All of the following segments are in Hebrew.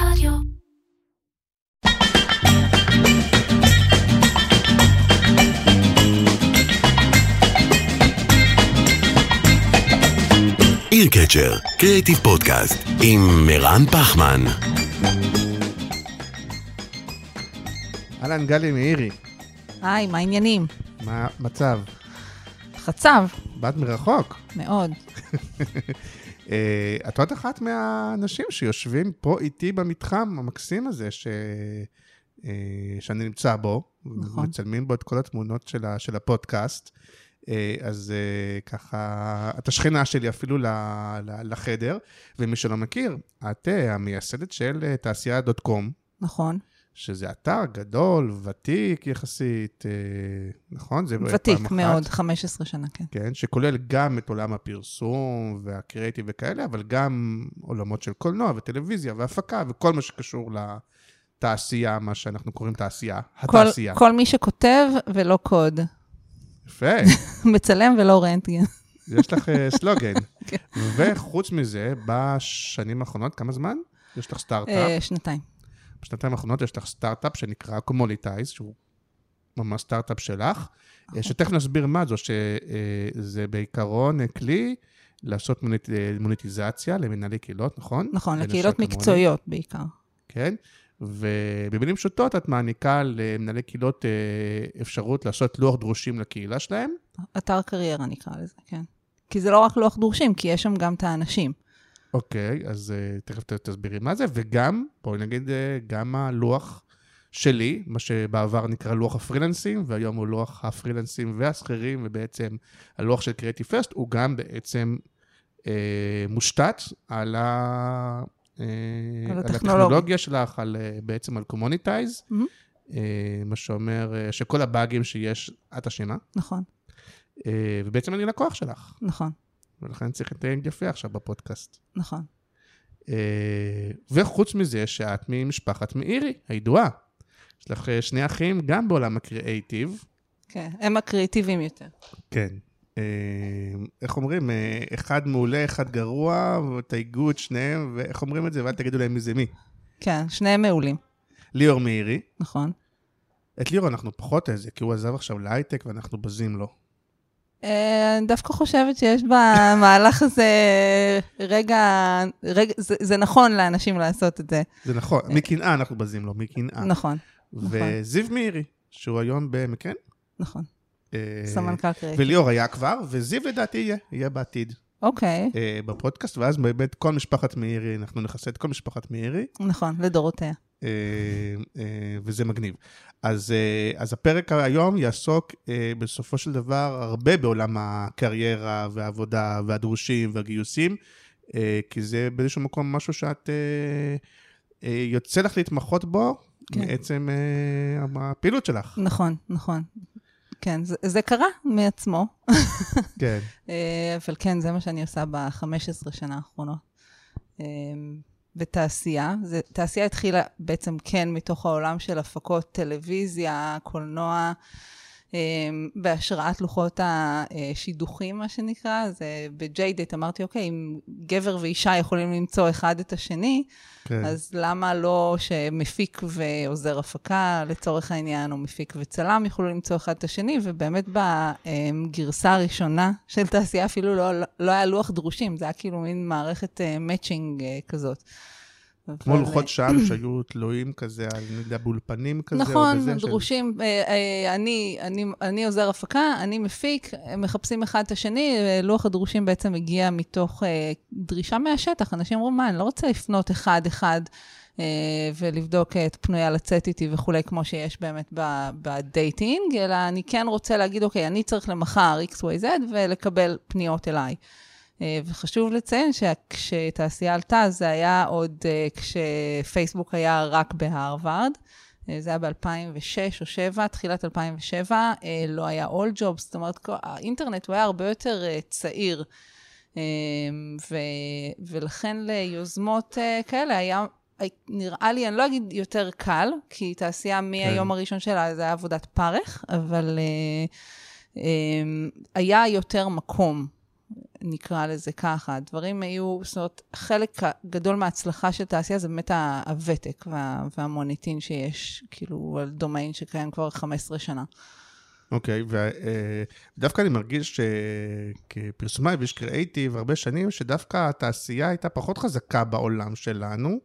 רדיו. עיר קצ'ר, קריאיטיב פודקאסט, עם מירן פחמן. אהלן, גלי מאירי, היי, מה העניינים? מה המצב? חצב, באת מרחוק. מאוד. אה, את עוד אחת מהאנשים שיושבים פה איתי במתחם המקסים הזה ש... אה, שאני נמצא בו. נכון. מצלמים בו את כל התמונות של, ה... של הפודקאסט. אה, אז ככה, את השכנה שלי אפילו ל... ל... לחדר, ומי שלא מכיר, את המייסדת של תעשייה דוט קום. נכון. שזה אתר גדול, ותיק יחסית, אה, נכון? זה פעם ותיק. מאוד, 15 שנה, כן. כן, שכולל גם את עולם הפרסום והקריאיטיב וכאלה, אבל גם עולמות של קולנוע וטלוויזיה והפקה וכל מה שקשור לתעשייה, מה שאנחנו קוראים תעשייה, כל, התעשייה. כל מי שכותב ולא קוד. יפה, מצלם ולא רנטגן. יש לך אה, סלוגן. כן. וחוץ מזה, בשנים האחרונות, כמה זמן? יש לך סטארט-אפ. אה, שנתיים. בשנתיים האחרונות יש לך סטארט-אפ שנקרא Communitize, שהוא ממש סטארט-אפ שלך, אה, שתכף נסביר מה זו, שזה בעיקרון אה, כלי לעשות מוניט, אה, מוניטיזציה למנהלי קהילות, נכון? נכון, לקהילות מקצועיות בעיקר. כן, ובמילים פשוטות את מעניקה למנהלי קהילות אה, אפשרות לעשות לוח דרושים לקהילה שלהם. אתר קריירה נקרא לזה, כן. כי זה לא רק לוח דורשים, כי יש שם גם את האנשים. אוקיי, אז אה, תכף תסבירי מה זה, וגם, בואי נגיד, אה, גם הלוח שלי, מה שבעבר נקרא לוח הפרילנסים, והיום הוא לוח הפרילנסים והשכירים, ובעצם הלוח של Creative First, הוא גם בעצם אה, מושתת על, ה, אה, על על הטכנולוגיה. שלך, על, אה, בעצם על Communitize, מהמם. אה, מה שאומר אה, שכל הבאגים שיש, את אשמה, נכון, אה, ובעצם אני לקוח שלך, נכון, ולכן צריך להתנהג יפה עכשיו בפודקאסט. נכון. אה, וחוץ מזה שאת ממשפחת מאירי, הידועה. יש לך אה, שני אחים גם בעולם הקריאייטיב. כן, הם הקריאיטיביים יותר. כן. אה, איך אומרים? אחד מעולה, אחד גרוע, ותייגו את שניהם, ואיך אומרים את זה? ואל תגידו להם מי זה מי. כן, שניהם מעולים, ליאור מאירי. נכון. את ליאור אנחנו פחות איזה, כי הוא עזב עכשיו להייטק ואנחנו בזים לו. אה, אני דווקא חושבת שיש במהלך הזה רגע, רגע זה, זה נכון לאנשים לעשות את זה. זה נכון, מקנאה אנחנו בזים לו, מקנאה. נכון, וזיו מאירי, שהוא היום במקן. נכון. אה, סמנכ"ל קריאיטיב. וליאור היה כבר, וזיו לדעתי יהיה, יהיה בעתיד. אוקיי, אה, בפודקאסט, ואז באמת כל משפחת מאירי, אנחנו נכסה את כל משפחת מאירי, נכון, לדורותיה. אה, אה, וזה מגניב. אז, אה, אז הפרק היום יעסוק בסופו של דבר הרבה בעולם הקריירה והעבודה והדרושים והגיוסים, כי זה באיזשהו מקום משהו שאת יוצא לך להתמחות בו, כן. מעצם הפעילות שלך. נכון, נכון. כן, זה, זה קרה מעצמו, כן. אבל כן, זה מה שאני עושה ב-15 שנה האחרונות. בתעשייה, זה, תעשייה התחילה בעצם כן מתוך העולם של הפקות טלוויזיה, קולנוע, בהשראת לוחות השידוכים, מה שנקרא. אז אה, ב-JDate אמרתי, אוקיי, אם גבר ואישה יכולים למצוא אחד את השני, כן. אז למה לא שמפיק ועוזר הפקה, לצורך העניין, או מפיק וצלם יוכלו למצוא אחד את השני, ובאמת בגרסה הראשונה של תעשייה אפילו לא, לא היה לוח דרושים, זה היה כאילו מין מערכת מאצ'ינג כזאת. כמו לוחות אה, שווא שהיו תלויים כזה, על, יודע, באולפנים כזה, או נכון, בזה דרושים, אה, אה, אני, אני, אני עוזר הפקה, אני מפיק, מחפשים אחד את השני, לוח הדרושים בעצם הגיע מתוך דרישה מהשטח. אנשים אמרו, מה, אני לא רוצה לפנות אחד-אחד ולבדוק את פנויה לצאת איתי וכולי, כמו שיש באמת בדייטינג, אלא אני כן רוצה להגיד, אוקיי, אני צריך למחר XYZ ולקבל פניות אליי. אה, וחשוב לציין שכשתעשייה עלתה, זה היה עוד אה, כשפייסבוק היה רק בהרווארד. אה, זה היה ב-2006 או 2007, תחילת 2007, אה, לא היה All Jobs, זאת אומרת, האינטרנט הוא היה הרבה יותר צעיר, ו, ולכן ליוזמות כאלה היה, נראה לי, אני לא אגיד יותר קל, כי תעשייה מהיום הראשון שלה זה היה עבודת פרך, אבל היה יותר מקום נקרא לזה ככה. הדברים היו, זאת אומרת, חלק גדול מההצלחה של תעשייה זה באמת הוותק וה, והמוניטין שיש, כאילו, על דומיין שקיים כבר 15 שנה. אוקיי, okay, ודווקא אני מרגיש שכפרסומאי ואיש קריאייטיב הרבה שנים, שדווקא התעשייה הייתה פחות חזקה בעולם שלנו.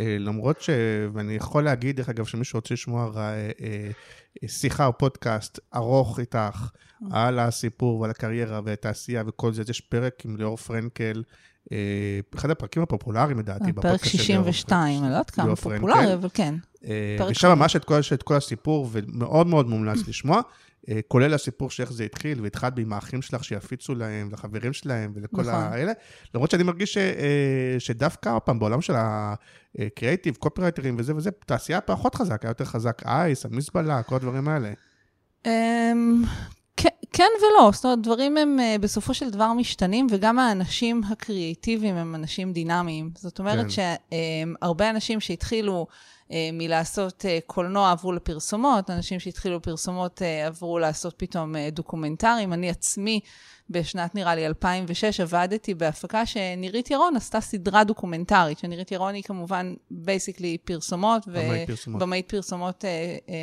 אה, למרות ש... ואני יכול להגיד, דרך אגב, שמי שרוצה לשמוע אה, אה, שיחה או פודקאסט ארוך איתך על הסיפור ועל הקריירה והתעשייה וכל זה, יש פרק עם ליאור פרנקל, אחד הפרקים הפופולריים לדעתי, פרק 62, אני לא יודעת כמה פופולרי, אבל כן. ושם ממש את כל הסיפור, ומאוד מאוד מומלץ לשמוע. אה, כולל הסיפור שאיך זה התחיל, והתחלת עם האחים שלך שיפיצו להם, לחברים שלהם ולכל נכון. האלה. למרות שאני מרגיש ש, אה, שדווקא, עוד פעם, בעולם של הקריאיטיב, קופרייטרים וזה וזה, תעשייה פחות חזק, היה יותר חזק אייס, המזבלה, כל הדברים האלה. אמ, כן ולא, זאת אומרת, דברים הם אה, בסופו של דבר משתנים, וגם האנשים הקריאיטיביים הם אנשים דינמיים. זאת אומרת כן. שהרבה אנשים שהתחילו מלעשות אה, קולנוע עברו לפרסומות, אנשים שהתחילו פרסומות אה, עברו לעשות פתאום documentaries. אני עצמי, בשנת נראה לי 2006, עבדתי בהפקה שנירית ירון עשתה סדרה דוקומנטרית, שנירית ירון היא כמובן basically פרסומות, ובמאית פרסומות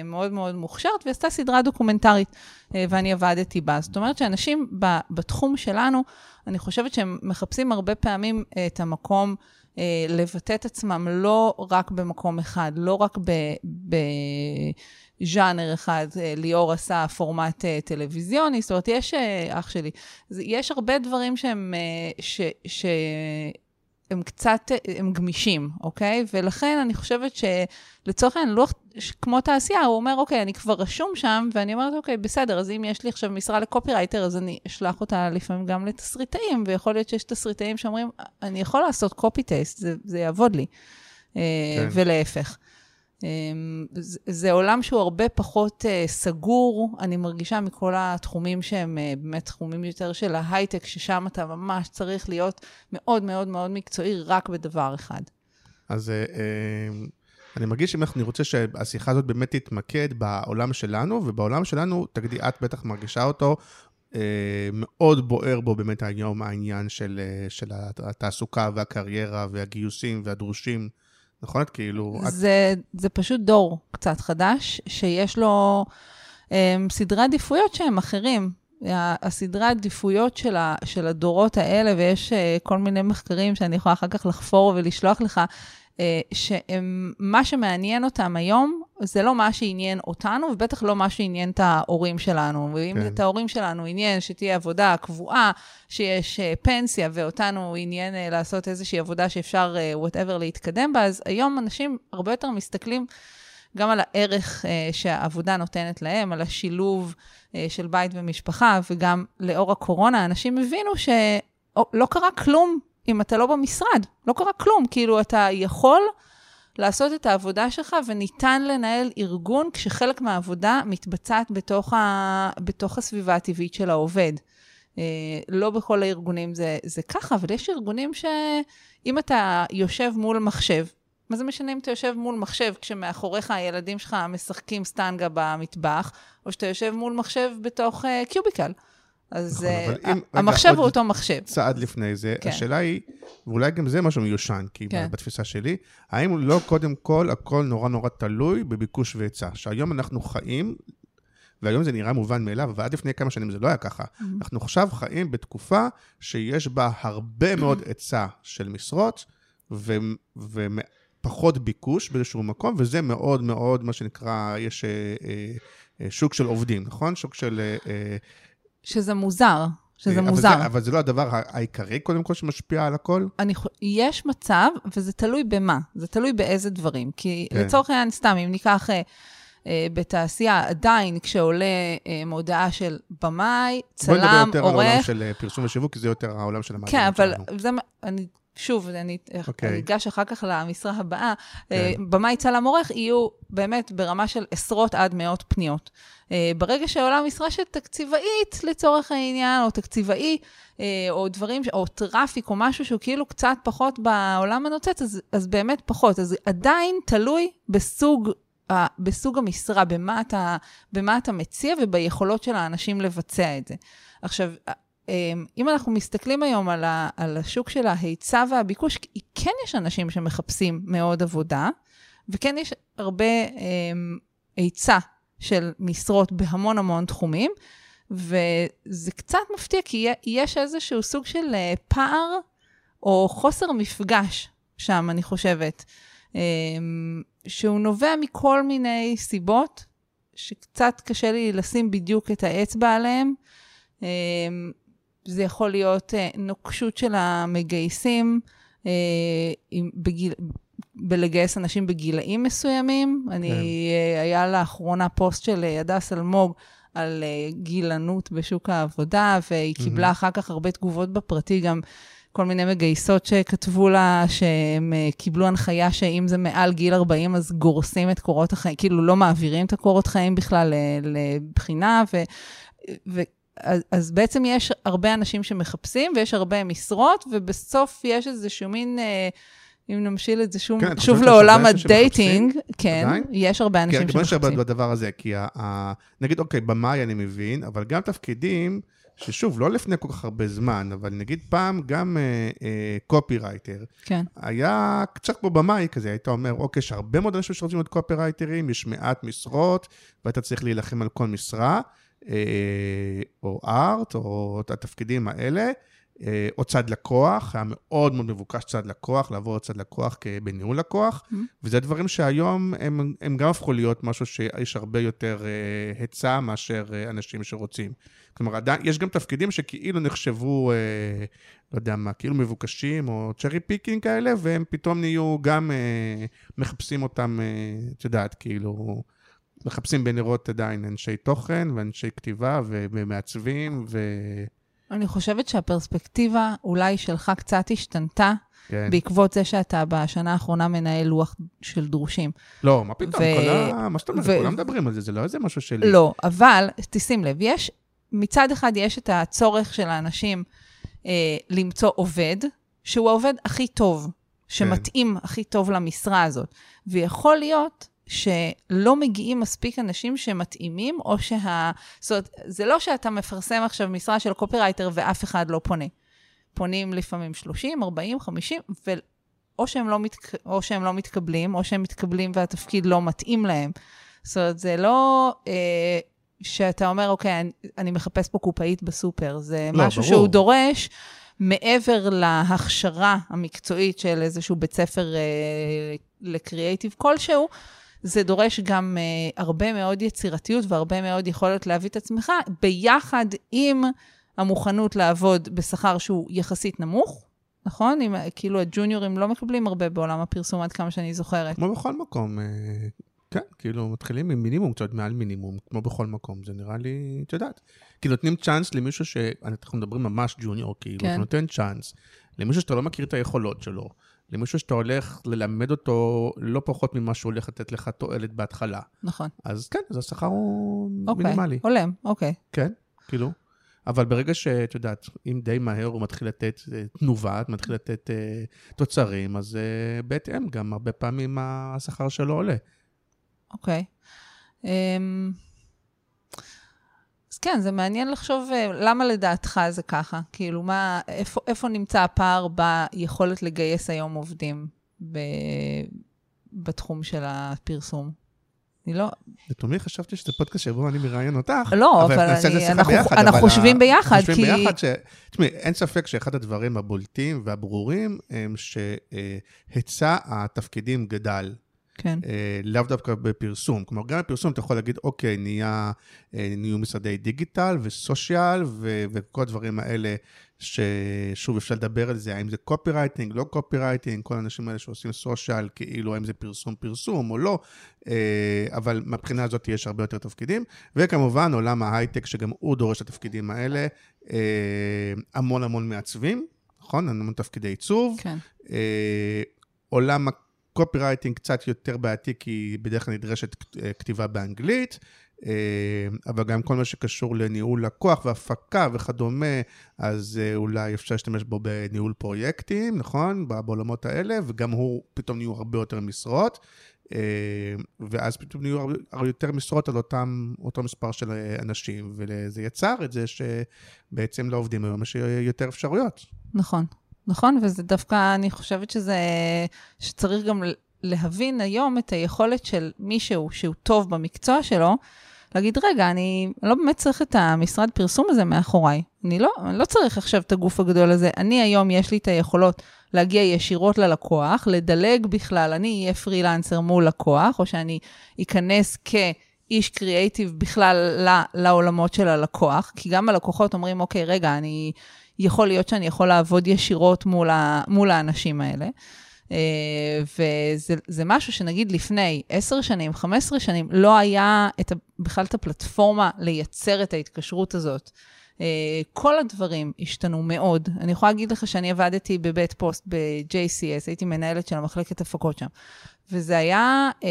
מאוד מאוד מוכשרת, והיא עשתה סדרה דוקומנטרית, ואני עבדתי בה. זאת אומרת שאנשים בתחום שלנו, אני חושבת שהם מחפשים הרבה פעמים את המקום, אה, לבטא את עצמם לא רק במקום אחד, לא רק בז'אנר אחד. אה, ליאור עשה פורמט אה, טלוויזיוני, זאת אומרת, יש, אח שלי, יש הרבה דברים שהם, ש, ש, הם קצת, הם גמישים, אוקיי? ולכן אני חושבת שלצורך העניין, לוח, כמו תעשייה, הוא אומר, אוקיי, אני כבר רשום שם, ואני אומרת, אוקיי, בסדר, אז אם יש לי עכשיו משרה לקופירייטר, אז אני אשלח אותה לפעמים גם לתסריטאים, ויכול להיות שיש תסריטאים שאומרים, אני יכול לעשות קופי טייסט, זה, זה יעבוד לי. אה, כן. ולהפך. אמ, זה עולם שהוא הרבה פחות uh, סגור, אני מרגישה מכל התחומים שהם uh, באמת תחומים יותר של ההייטק, ששם אתה ממש צריך להיות מאוד מאוד מאוד מקצועי רק בדבר אחד. אז uh, uh, אני מרגיש שאם אני רוצה שהשיחה הזאת באמת תתמקד בעולם שלנו, ובעולם שלנו, תגידי, את בטח מרגישה אותו, מאוד בוער בו באמת היום העניין של, של התעסוקה והקריירה והגיוסים והדרושים. נכון? את כאילו... זה, את... זה פשוט דור קצת חדש, שיש לו um, סדרי עדיפויות שהם אחרים. הסדרי עדיפויות של, ה, של הדורות האלה, ויש uh, כל מיני מחקרים שאני יכולה אחר כך לחפור ולשלוח לך, אה, שמה שמעניין אותם היום, זה לא מה שעניין אותנו, ובטח לא מה שעניין את ההורים שלנו. ואם כן. את ההורים שלנו עניין שתהיה עבודה קבועה, שיש uh, פנסיה, ואותנו עניין uh, לעשות איזושהי עבודה שאפשר, וואטאבר, uh, להתקדם בה, אז היום אנשים הרבה יותר מסתכלים גם על הערך שהעבודה נותנת להם, על השילוב של בית ומשפחה, וגם לאור הקורונה, אנשים הבינו שלא קרה כלום אם אתה לא במשרד. לא קרה כלום. כאילו, אתה יכול לעשות את העבודה שלך, וניתן לנהל ארגון כשחלק מהעבודה מתבצעת בתוך, ה... בתוך הסביבה הטבעית של העובד. אה, לא בכל הארגונים זה, זה ככה, אבל יש ארגונים שאם אתה יושב מול מחשב, מה זה משנה אם אתה יושב מול מחשב כשמאחוריך הילדים שלך משחקים סטנגה במטבח, או שאתה יושב מול מחשב בתוך uh, קיוביקל. אז נכון, uh, המחשב הוא אותו מחשב. צעד לפני זה, כן. השאלה היא, ואולי גם זה משהו מיושן, כי כן. בתפיסה שלי, האם לא קודם כל הכל נורא נורא תלוי בביקוש והיצע? שהיום אנחנו חיים, והיום זה נראה מובן מאליו, ועד לפני כמה שנים זה לא היה ככה. Mm-hmm. אנחנו עכשיו חיים בתקופה שיש בה הרבה מאוד היצע של משרות, ו... ופחות ביקוש באיזשהו מקום, וזה מאוד מאוד, מה שנקרא, יש אה, אה, אה, שוק של עובדים, נכון? שוק של... אה, אה שזה מוזר. שזה אבל מוזר. זה, אבל זה לא הדבר העיקרי, קודם כל, שמשפיע על הכל? אני, יש מצב, וזה תלוי במה. זה תלוי באיזה דברים. כי כן. לצורך העניין, סתם, אם ניקח אה, אה, בתעשייה, עדיין כשעולה אה, מודעה של במאי, צלם, עורך... בואי נדבר יותר עורך, על העולם של אה, פרסום ושיווק, כי זה יותר העולם של המאזינים כן, שלנו. כן, אבל זה, אני שוב, אני okay. אגש אחר כך למשרה הבאה, okay. כן. במאי צלם עורך יהיו באמת ברמה של עשרות עד מאות פניות. אה, ברגע שעולה משרה של תקציבאית, לצורך העניין, או תקציבאי, אה, או דברים, או traffic, או משהו שהוא כאילו קצת פחות בעולם הנוצץ, אז, אז באמת פחות. אז עדיין תלוי בסוג בסוג המשרה, במה אתה, במה אתה מציע וביכולות של האנשים לבצע את זה. עכשיו, אם אנחנו מסתכלים היום על, ה, על השוק של ההיצע והביקוש, כן יש אנשים שמחפשים מאוד עבודה, וכן יש הרבה היצע של משרות בהמון המון תחומים, וזה קצת מפתיע, כי יש איזשהו סוג של אה, פער או חוסר מפגש שם, אני חושבת, אמ, שהוא נובע מכל מיני סיבות, שקצת קשה לי לשים בדיוק את האצבע עליהן. אמ, זה יכול להיות אה, נוקשות של המגייסים, אה, בגיל, בלגייס אנשים בגילאים מסוימים. כן. אני, היה לאחרונה פוסט של הדס אלמוג על גילנות בשוק העבודה, והיא mm-hmm. קיבלה אחר כך הרבה תגובות בפרטי, גם כל מיני מגייסות שכתבו לה שהם אה, קיבלו הנחיה שאם זה מעל גיל 40, אז גורסים את קורות החיים, כאילו לא מעבירים את הקורות חיים בכלל לבחינה, ו... ו אז, אז בעצם יש הרבה אנשים שמחפשים ויש הרבה משרות, ובסוף יש איזשהו מין... אה, אם נמשיל את זה שוב, כן, שוב לעולם ה dating, כן, עדיין? יש הרבה אנשים כן, שמחפשים. כן, בדבר הזה, כי ה, ה, נגיד, אוקיי, במאי אני מבין, אבל גם תפקידים, ששוב, לא לפני כל כך הרבה זמן, אבל נגיד פעם גם קופירייטר, אה, אה, כן. היה קצת כמו במאי כזה, היית אומר, אוקיי, יש הרבה מאוד אנשים שרוצים להיות קופירייטרים, יש מעט משרות, ואתה צריך להילחם על כל משרה, אה, או art, או התפקידים האלה. אה, או צד לקוח, היה מאוד מאוד מבוקש צד לקוח, לעבור צד לקוח בניהול לקוח, mm-hmm. וזה דברים שהיום הם, הם גם הפכו להיות משהו שיש הרבה יותר אה, היצע מאשר אה, אנשים שרוצים. כלומר, עדיין, יש גם תפקידים שכאילו נחשבו, אה, לא יודע מה, כאילו מבוקשים, או cherry picking כאלה, והם פתאום נהיו גם, uh, מחפשים אותם, את אה, יודעת, כאילו... מחפשים בנרות עדיין אנשי תוכן ואנשי כתיבה ומעצבים ו... אני חושבת שהפרספקטיבה אולי שלך קצת השתנתה. כן. בעקבות זה שאתה בשנה האחרונה מנהל לוח של דרושים. לא, מה פתאום, ו... כל ה... מה שאתה אומר, ו... כולם מדברים על זה, זה לא איזה משהו שלי. לא, אבל תשים לב, יש, מצד אחד יש את הצורך של האנשים אה, למצוא עובד, שהוא העובד הכי טוב, שמתאים כן. הכי טוב למשרה הזאת. ויכול להיות שלא מגיעים מספיק אנשים שמתאימים, או שה... זאת אומרת, זה לא שאתה מפרסם עכשיו משרה של קופירייטר ואף אחד לא פונה. פונים לפעמים 30, 40, 50, ואו שהם לא, מתק... או שהם לא מתקבלים, או שהם מתקבלים והתפקיד לא מתאים להם. זאת אומרת, זה לא אה, שאתה אומר, אוקיי, אני, אני מחפש פה קופאית בסופר, זה לא, משהו ברור. שהוא דורש... מעבר להכשרה המקצועית של איזשהו בית ספר אה, לקריאייטיב כלשהו, זה דורש גם uh, הרבה מאוד יצירתיות והרבה מאוד יכולת להביא את עצמך, ביחד עם המוכנות לעבוד בשכר שהוא יחסית נמוך, נכון? אם, כאילו הג'וניורים לא מקבלים הרבה בעולם הפרסום, עד כמה שאני זוכרת. כמו בכל מקום, אה, כן, כאילו מתחילים עם מינימום, קצת מעל מינימום, כמו בכל מקום, זה נראה לי, את יודעת. כי נותנים צ'אנס למישהו שאנחנו מדברים ממש ג'וניור, כאילו, כן. נותן צ'אנס למישהו שאתה לא מכיר את היכולות שלו. למישהו שאתה הולך ללמד אותו לא פחות ממה שהוא הולך לתת לך תועלת בהתחלה. נכון. אז כן, אז השכר הוא אוקיי, מינימלי. הולם, אוקיי. כן, כאילו. אבל ברגע שאת יודעת, אם די מהר הוא מתחיל לתת uh, תנובה, מתחיל לתת uh, תוצרים, אז uh, בהתאם גם הרבה פעמים השכר שלו עולה. אוקיי. Um... כן, זה מעניין לחשוב אה, למה לדעתך זה ככה. כאילו, מה, איפה, איפה נמצא הפער ביכולת לגייס היום עובדים ב, בתחום של הפרסום? אני לא... לתומי חשבתי שזה פודקאסט שבו אני מראיין אותך. לא, אבל, אבל אני, אנחנו, ביחד, אנחנו חושבים ביחד, כי... חושבים ביחד ש... תשמעי, אין ספק שאחד הדברים הבולטים והברורים הם שהיצע התפקידים גדל. כן. אה, לאו דווקא בפרסום. כלומר, גם בפרסום אתה יכול להגיד, אוקיי, נהיה, אה, נהיו משרדי digital ו social ו- וכל הדברים האלה, ששוב, אפשר לדבר על זה, האם זה copywriting, לא copywriting, כל האנשים האלה שעושים social, כאילו, האם זה פרסום פרסום או לא, אה, אבל מבחינה הזאת יש הרבה יותר תפקידים. וכמובן, עולם ההייטק, שגם הוא דורש את התפקידים האלה, אה, המון המון מעצבים, נכון? המון תפקידי עיצוב. כן. אה, עולם קופי רייטינג קצת יותר בעייתי, כי בדרך כלל נדרשת אה, כתיבה באנגלית. אה, אבל גם כל מה שקשור לניהול לקוח והפקה וכדומה, אז אה, אולי אפשר להשתמש בו בניהול פרויקטים, נכון? בעולמות האלה, וגם הוא, פתאום נהיו הרבה יותר משרות. ואז פתאום נהיו הרבה יותר משרות על אותם, אותו מספר של אנשים, וזה יצר את זה שבעצם לעובדים היום יש יותר אפשרויות. נכון, נכון, וזה דווקא, אני חושבת שזה, שצריך גם להבין היום את היכולת של מישהו שהוא טוב במקצוע שלו, להגיד, רגע, אני לא באמת צריך את המשרד פרסום הזה מאחוריי. אני לא, אני לא צריך עכשיו את הגוף הגדול הזה. אני היום, יש לי את היכולות להגיע ישירות ללקוח, לדלג בכלל, אני אהיה פרילנסר מול לקוח, או שאני אכנס כאיש קריאייטיב בכלל לעולמות של הלקוח, כי גם הלקוחות אומרים, אוקיי, רגע, אני, יכול להיות שאני יכול לעבוד ישירות מול, ה, מול האנשים האלה. אה, וזה משהו שנגיד לפני 10 שנים, 15 שנים, לא היה את, בכלל את הפלטפורמה לייצר את ההתקשרות הזאת. אה, כל הדברים השתנו מאוד. אני יכולה להגיד לך שאני עבדתי בבית פוסט ב-JCS, הייתי מנהלת של המחלקת הפקות שם. וזה היה, אה,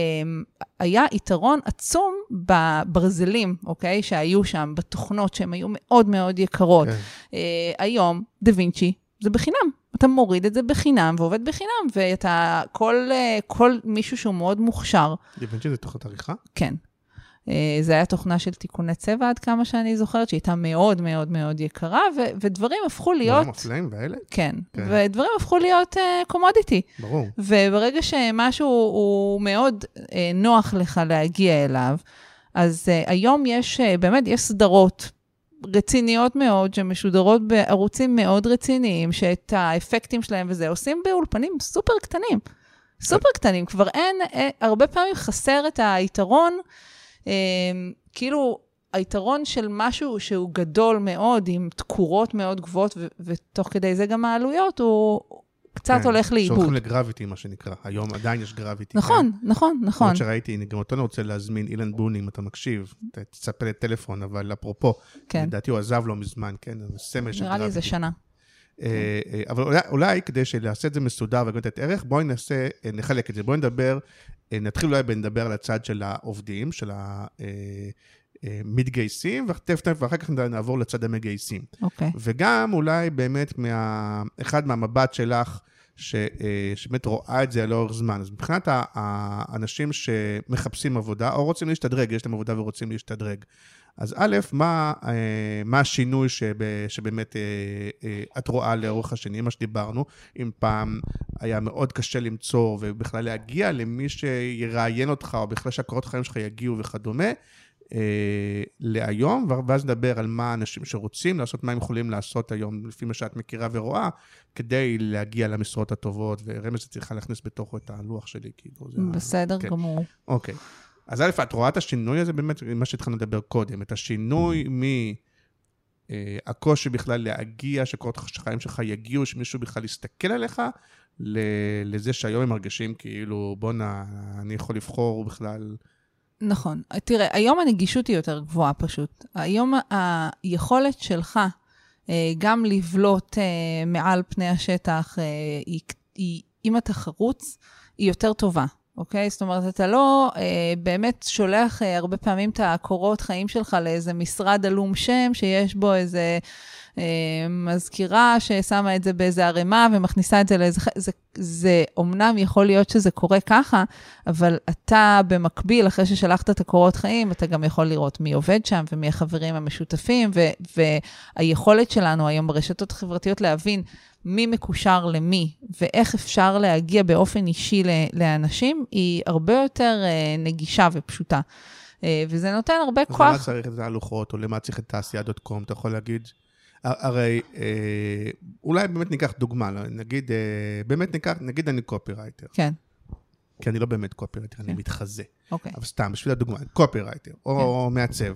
היה יתרון עצום בברזלים, אוקיי? שהיו שם, בתוכנות שהן היו מאוד מאוד יקרות. כן. היום, דה וינצ'י, זה בחינם. אתה מוריד את זה בחינם ועובד בחינם, ואתה, כל, אה, כל מישהו שהוא מאוד מוכשר. דיוונצ'י זה תוכנת עריכה? כן. אה, זה היה תוכנה של תיקוני צבע עד כמה שאני זוכרת, שהייתה מאוד מאוד מאוד יקרה, ו- ודברים הפכו להיות... דברים הפלאים ואלה? כן, כן, ודברים הפכו להיות קומודיטי. Uh, ברור. וברגע שמשהו הוא מאוד uh, נוח לך להגיע אליו, אז uh, היום יש, uh, באמת, יש סדרות רציניות מאוד, שמשודרות בערוצים מאוד רציניים, שאת האפקטים שלהם וזה עושים באולפנים סופר קטנים. סופר קטנים, כבר אין, אה, הרבה פעמים חסר את היתרון, אה, כאילו, היתרון של משהו שהוא גדול מאוד, עם תקורות מאוד גבוהות, ו- ותוך כדי זה גם העלויות, הוא, קצת כן, הולך לאיבוד. שהולכים לגרביטי, מה שנקרא. היום עדיין יש גרביטי. נכון, כן? נכון, נכון. למרות שראיתי, גם אותו אני רוצה להזמין, אילן בוני, אם אתה מקשיב, תצפה לטלפון, אבל אפרופו, כן. לדעתי הוא עזב לא מזמן, כן? סמל של גרביטי. נראה לי זה שנה. אה, אה, אבל אולי, אולי כדי שנעשה את זה מסודר ולתת ערך, בואי נעשה, אה, נחלק את זה. בואי נדבר, נתחיל אולי בנדבר על הצד של העובדים, של ה... מתגייסים, ואחר כך נעבור לצד המגייסים. אוקיי. Okay. וגם אולי באמת מה, אחד מהמבט שלך, ש, אה, שבאמת רואה את זה לאורך זמן. אז מבחינת האנשים שמחפשים עבודה, או רוצים להשתדרג, יש להם עבודה ורוצים להשתדרג. אז א', מה, אה, מה השינוי שב, שבאמת אה, את רואה לאורך השנים, מה שדיברנו, אם פעם היה מאוד קשה למצוא ובכלל להגיע למי שיראיין אותך, או בכלל שהקורות חיים שלך יגיעו וכדומה, אה, להיום, ואז נדבר על מה האנשים שרוצים לעשות, מה הם יכולים לעשות היום, לפי מה שאת מכירה ורואה, כדי להגיע למשרות הטובות, ורמז צריכה להכניס בתוכו את הלוח שלי, כאילו. זה בסדר כן. גמור. אוקיי. אז א', את רואה את השינוי הזה באמת, מה שהתחלנו לדבר קודם, את השינוי מהקושי אה, בכלל להגיע, שקורות החיים שלך יגיעו, שמישהו בכלל יסתכל עליך, לזה שהיום הם מרגישים כאילו, בואנה, אני יכול לבחור בכלל... נכון. תראה, היום הנגישות היא יותר גבוהה פשוט. היום היכולת שלך אה, גם לבלוט אה, מעל פני השטח, היא, היא, אם אתה חרוץ, היא יותר טובה. אוקיי? זאת אומרת, אתה לא אה, באמת שולח אה, הרבה פעמים את הקורות חיים שלך לאיזה משרד עלום שם, שיש בו איזה אה, מזכירה ששמה את זה באיזה ערימה ומכניסה את זה לאיזה... זה, זה אומנם יכול להיות שזה קורה ככה, אבל אתה במקביל, אחרי ששלחת את הקורות חיים, אתה גם יכול לראות מי עובד שם ומי החברים המשותפים, ו, והיכולת שלנו היום ברשתות החברתיות להבין מי מקושר למי ואיך אפשר להגיע באופן אישי לאנשים, היא הרבה יותר אה, נגישה ופשוטה. וזה נותן הרבה כוח. למה צריך את ההלוכות, או למה צריך את תעשייה.קום? אתה יכול להגיד הרי אה, אולי באמת ניקח דוגמה, לא, נגיד, אה, באמת ניקח, נגיד אני קופירייטר. כן. כי אני לא באמת קופירייטר, כן. אני מתחזה. אוקיי. אבל סתם, בשביל הדוגמה, קופירייטר, או כן. מעצב.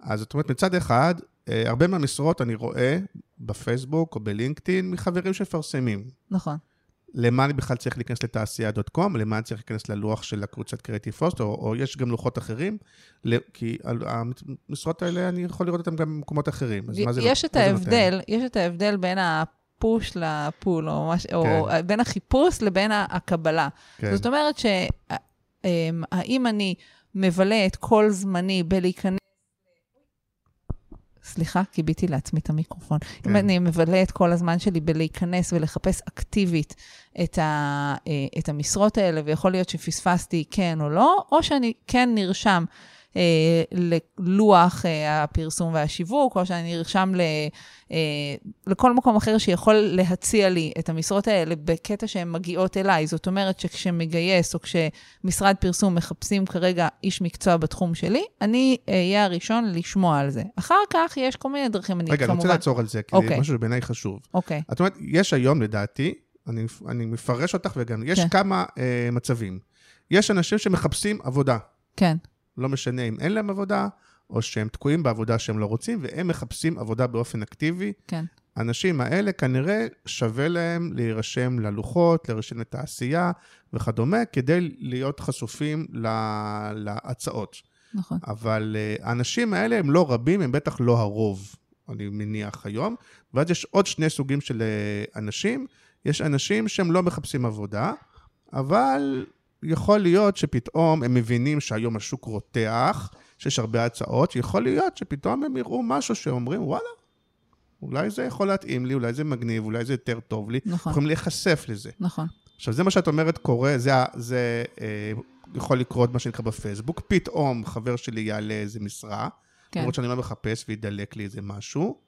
אז זאת אומרת, מצד אחד, אה, הרבה מהמשרות אני רואה בפייסבוק או בלינקדאין מחברים שמפרסמים. נכון. למה אני בכלל צריך להיכנס לתעשייה.קום, למה אני צריך להיכנס ללוח של הקבוצת קריאיטיב פוסט, או, או יש גם לוחות אחרים, כי המשרות האלה, אני יכול לראות אותן גם במקומות אחרים. אז מה זה יש את ההבדל, יש את ההבדל בין הפוש לפול, או, מש, כן. או בין החיפוש לבין הקבלה. כן. זאת אומרת שהאם אמ, אני מבלה את כל זמני בלהיכנס... סליחה, קיביתי לעצמי את המיקרופון. כן. אם אני מבלה את כל הזמן שלי בלהיכנס ולחפש אקטיבית את, ה, אה, את המשרות האלה, ויכול להיות שפספסתי כן או לא, או שאני כן נרשם אה, ללוח אה, הפרסום והשיווק, או שאני נרשם ל, אה, לכל מקום אחר שיכול להציע לי את המשרות האלה בקטע שהן מגיעות אליי. זאת אומרת שכשמגייס או כשמשרד פרסום מחפשים כרגע איש מקצוע בתחום שלי, אני אהיה הראשון לשמוע על זה. אחר כך יש כל מיני דרכים, אני רגע, כמובן... רגע, אני רוצה לעצור על זה, כי okay. זה אוקיי. משהו שבעיניי חשוב. אוקיי. Okay. את אומרת, יש היום, לדעתי, אני, אני מפרש אותך וגם, יש. כן. כמה אה, מצבים. יש אנשים שמחפשים עבודה. כן. לא משנה אם אין להם עבודה, או שהם תקועים בעבודה שהם לא רוצים, והם מחפשים עבודה באופן אקטיבי. כן. האנשים האלה כנראה שווה להם להירשם ללוחות, להירשם לתעשייה וכדומה, כדי להיות חשופים לה, להצעות. נכון. אבל uh, האנשים האלה הם לא רבים, הם בטח לא הרוב, אני מניח היום. ואז יש עוד שני סוגים של uh, אנשים. יש אנשים שהם לא מחפשים עבודה, אבל יכול להיות שפתאום הם מבינים שהיום השוק רותח, שיש הרבה הצעות, יכול להיות שפתאום הם יראו משהו שאומרים, וואלה, אולי זה יכול להתאים לי, אולי זה מגניב, אולי זה יותר טוב לי. נכון. יכולים להיחשף לזה. נכון. עכשיו, זה מה שאת אומרת קורה, זה, זה אה, יכול לקרות, מה שנקרא בפייסבוק. פתאום חבר שלי יעלה איזה משרה, כן. למרות שאני לא מחפש וידלק לי איזה משהו.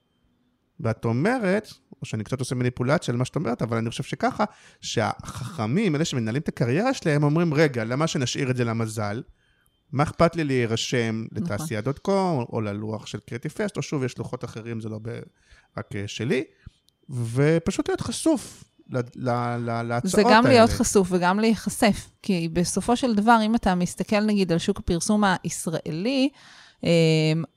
ואת אומרת, או שאני קצת עושה מניפולציה על מה שאת אומרת, אבל אני חושב שככה, שהחכמים, אלה שמנהלים את הקריירה שלהם, אומרים, רגע, למה שנשאיר את זה למזל? מה אכפת לי להירשם נכון. לתעשייה דוט קום, או ללוח של קריאטיב פסט, או שוב, יש לוחות אחרים, זה לא רק אה, שלי, ופשוט להיות חשוף להצעות זה גם האלה. להיות חשוף וגם להיחשף, כי בסופו של דבר, אם אתה מסתכל נגיד על שוק הפרסום הישראלי,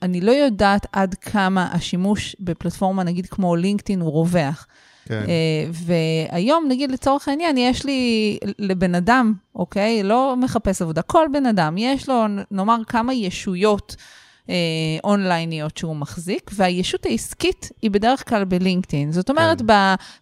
אני לא יודעת עד כמה השימוש בפלטפורמה, נגיד כמו לינקדאין, הוא רווח. כן. אה, והיום, נגיד לצורך העניין, יש לי לבן אדם, אוקיי? לא מחפש עבודה, כל בן אדם, יש לו, נאמר, כמה ישויות. אה, אונלייניות שהוא מחזיק, והישות העסקית היא בדרך כלל בלינקדאין. זאת אומרת, כן.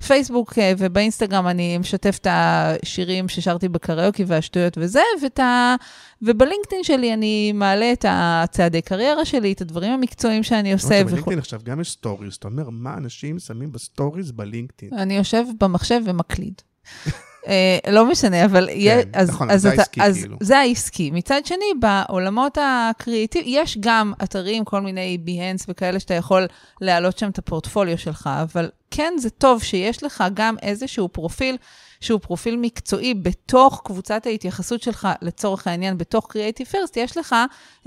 בפייסבוק אה, ובאינסטגרם אני משתף את השירים ששרתי בקריוקי והשטויות וזה, ואת ה... וב LinkedIn שלי אני מעלה את הצעדי קריירה שלי, את הדברים המקצועיים שאני עושה. אוקיי, בלינקדאין עכשיו גם יש stories, אתה אומר, מה אנשים שמים ב stories ב LinkedIn? אני יושב במחשב ומקליד. אה, לא משנה, אבל... כן, אז, נכון, אז זה אתה, העסקי אז כאילו. זה העסקי. מצד שני, בעולמות הקריאיטיביים, יש גם אתרים, כל מיני Behance וכאלה, שאתה יכול להעלות שם את הפורטפוליו שלך, אבל כן, זה טוב שיש לך גם איזשהו פרופיל. שהוא פרופיל מקצועי בתוך קבוצת ההתייחסות שלך, לצורך העניין, בתוך Creative First, יש לך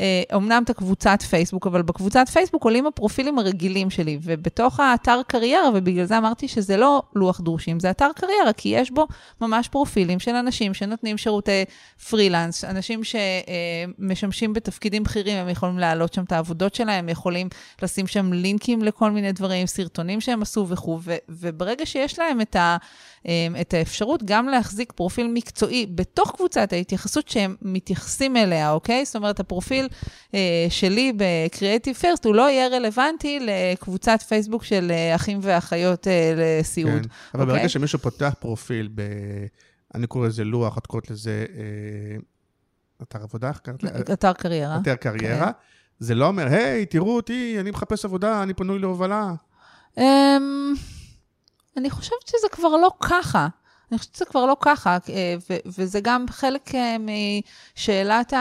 אה, אומנם את הקבוצת פייסבוק, אבל בקבוצת פייסבוק עולים הפרופילים הרגילים שלי, ובתוך האתר קריירה, ובגלל זה אמרתי שזה לא לוח דרושים, זה אתר קריירה, כי יש בו ממש פרופילים של אנשים שנותנים שירותי פרילנס, אנשים שמשמשים בתפקידים בכירים, הם יכולים להעלות שם את העבודות שלהם, הם יכולים לשים שם לינקים לכל מיני דברים, סרטונים שהם עשו וכו', וברגע שיש להם את ה... אמ, את האפשרות גם להחזיק פרופיל מקצועי בתוך קבוצת ההתייחסות שהם מתייחסים אליה, אוקיי? זאת אומרת, הפרופיל אה, שלי ב-Creative First, הוא לא יהיה רלוונטי לקבוצת פייסבוק של אה, אחים ואחיות אה, לסיעוד. כן, אבל אוקיי? ברגע שמישהו פותח פרופיל ב... אני קורא לזה לוח, את קוראת לזה אה, אתר עבודה? אתר קריירה. אתר קריירה. כן. זה לא אומר, היי, תראו אותי, אני מחפש עבודה, אני פנוי להובלה. Um, אני חושבת שזה כבר לא ככה. אני חושבת שזה כבר לא ככה, אה, וזה גם חלק אה, משאלת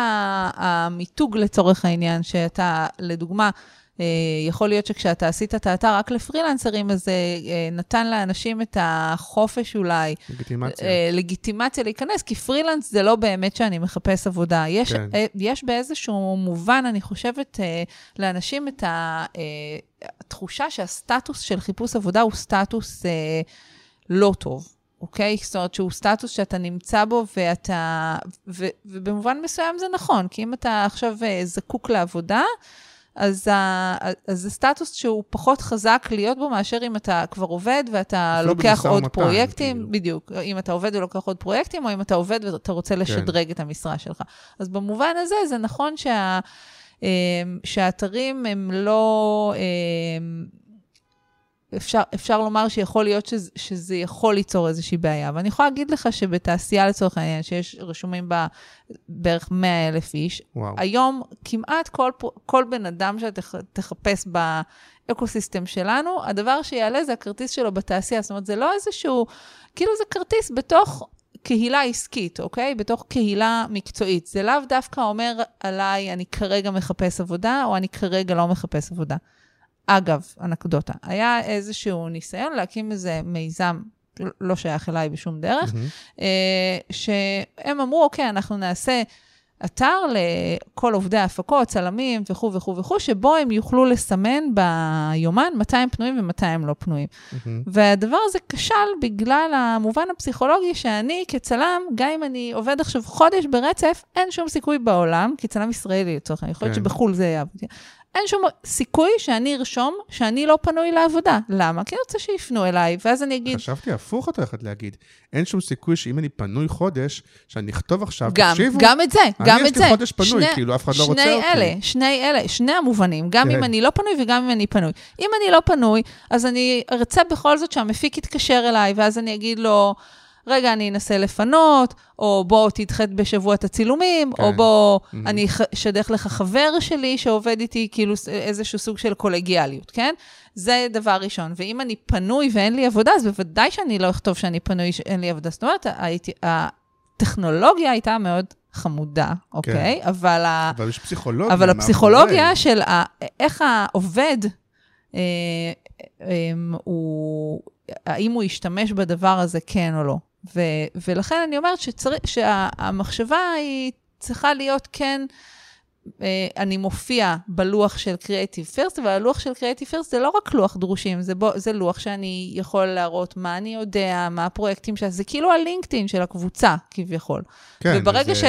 המיתוג לצורך העניין, שאתה, לדוגמה, אה, יכול להיות שכשאתה עשית את האתר רק לפרילנסרים, אז זה נתן לאנשים את החופש אולי. לגיטימציה. לגיטימציה להיכנס, כי פרילנס זה לא באמת שאני מחפש עבודה. יש, כן. יש באיזשהו מובן, אני חושבת, לאנשים את התחושה שהסטטוס של חיפוש עבודה הוא סטטוס לא טוב. אוקיי? זאת אומרת שהוא סטטוס שאתה נמצא בו ואתה... ו, ובמובן מסוים זה נכון, כי אם אתה עכשיו אה, זקוק לעבודה, אז, ה, אז זה סטטוס שהוא פחות חזק להיות בו מאשר אם אתה כבר עובד ואתה לוקח עוד מתן, פרויקטים, כאילו. בדיוק, אם אתה עובד ולוקח עוד פרויקטים, או אם אתה עובד ואתה רוצה כן. לשדרג כן. את המשרה שלך. אז במובן הזה, זה נכון שה, אה, שהאתרים הם לא... אה, אפשר, אפשר לומר שיכול להיות שזה, שזה יכול ליצור איזושהי בעיה. ואני יכולה להגיד לך שבתעשייה לצורך העניין, שיש רשומים בה בערך 100 אלף איש, וואו. היום כמעט כל, כל בן אדם שתחפש באקוסיסטם שלנו, הדבר שיעלה זה הכרטיס שלו בתעשייה. זאת אומרת, זה לא איזשהו, כאילו זה כרטיס בתוך קהילה עסקית, אוקיי? בתוך קהילה מקצועית. זה לאו דווקא אומר עליי, אני כרגע מחפש עבודה, או אני כרגע לא מחפש עבודה. אגב, אנקדוטה, היה איזשהו ניסיון להקים איזה מיזם, לא שייך אליי בשום דרך, mm-hmm. שהם אמרו, אוקיי, אנחנו נעשה אתר לכל עובדי ההפקות, צלמים וכו' וכו' וכו', שבו הם יוכלו לסמן ביומן מתי הם פנויים ומתי הם לא פנויים. Mm-hmm. והדבר הזה כשל בגלל המובן הפסיכולוגי שאני כצלם, גם אם אני עובד עכשיו חודש ברצף, אין שום סיכוי בעולם, כצלם ישראלי לצורך העניין, יכול להיות כן. שבחו"ל זה יעבוד. אין שום סיכוי שאני ארשום שאני לא פנוי לעבודה. למה? כי אני רוצה שיפנו אליי, ואז אני אגיד... חשבתי הפוך את הולכת להגיד. אין שום סיכוי שאם אני פנוי חודש, שאני אכתוב עכשיו, גם, תקשיבו, גם את זה, גם את זה. אני יש לי חודש פנוי, שני, כאילו אף אחד לא רוצה שני אותי. אלה, שני אלה, שני המובנים, גם כן. אם אני לא פנוי וגם אם אני פנוי. אם אני לא פנוי, אז אני ארצה בכל זאת שהמפיק יתקשר אליי, ואז אני אגיד לו... רגע, אני אנסה לפנות, או בוא תדחה בשבוע את הצילומים, כן. או בוא mm-hmm. אני אשדך לך חבר שלי שעובד איתי, כאילו איזשהו סוג של קולגיאליות, כן? זה דבר ראשון. ואם אני פנוי ואין לי עבודה, אז בוודאי שאני לא אכתוב שאני פנוי, שאין לי עבודה. זאת אומרת, הייתי, הטכנולוגיה הייתה מאוד חמודה, אוקיי? כן. אבל, אבל יש פסיכולוגיה. אבל הפסיכולוגיה של ה, איך העובד, אה, אה, הוא, האם הוא ישתמש בדבר הזה, כן או לא. ולכן אני אומרת שצריך, שהמחשבה היא צריכה להיות כן, אני מופיע בלוח של Creative First, והלוח של Creative First זה לא רק לוח דרושים, זה, בו, זה לוח שאני יכול להראות מה אני יודע, מה הפרויקטים שלה, זה כאילו הלינקדאין של הקבוצה, כביכול. כן, וברגע זה... ש,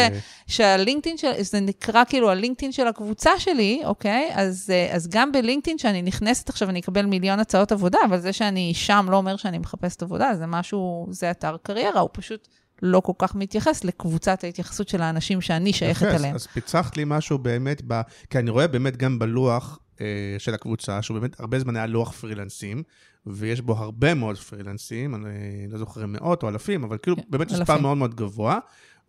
שהלינקדאין של, זה נקרא כאילו הלינקדאין של הקבוצה שלי, אוקיי? אז, אה, אז גם בלינקדאין שאני נכנסת עכשיו, אני אקבל מיליון הצעות עבודה, אבל זה שאני שם לא אומר שאני מחפשת עבודה, זה משהו, זה אתר קריירה, הוא פשוט... לא כל כך מתייחס לקבוצת ההתייחסות של האנשים שאני שייכת יחס, אליהם. אז פיצחת לי משהו באמת, ב... כי אני רואה באמת גם בלוח אה, של הקבוצה, שהוא באמת הרבה זמן היה לוח פרילנסים, ויש בו הרבה מאוד פרילנסים, אני לא זוכר מאות או אלפים, אבל כאילו כן, באמת מספר מאוד מאוד גבוה,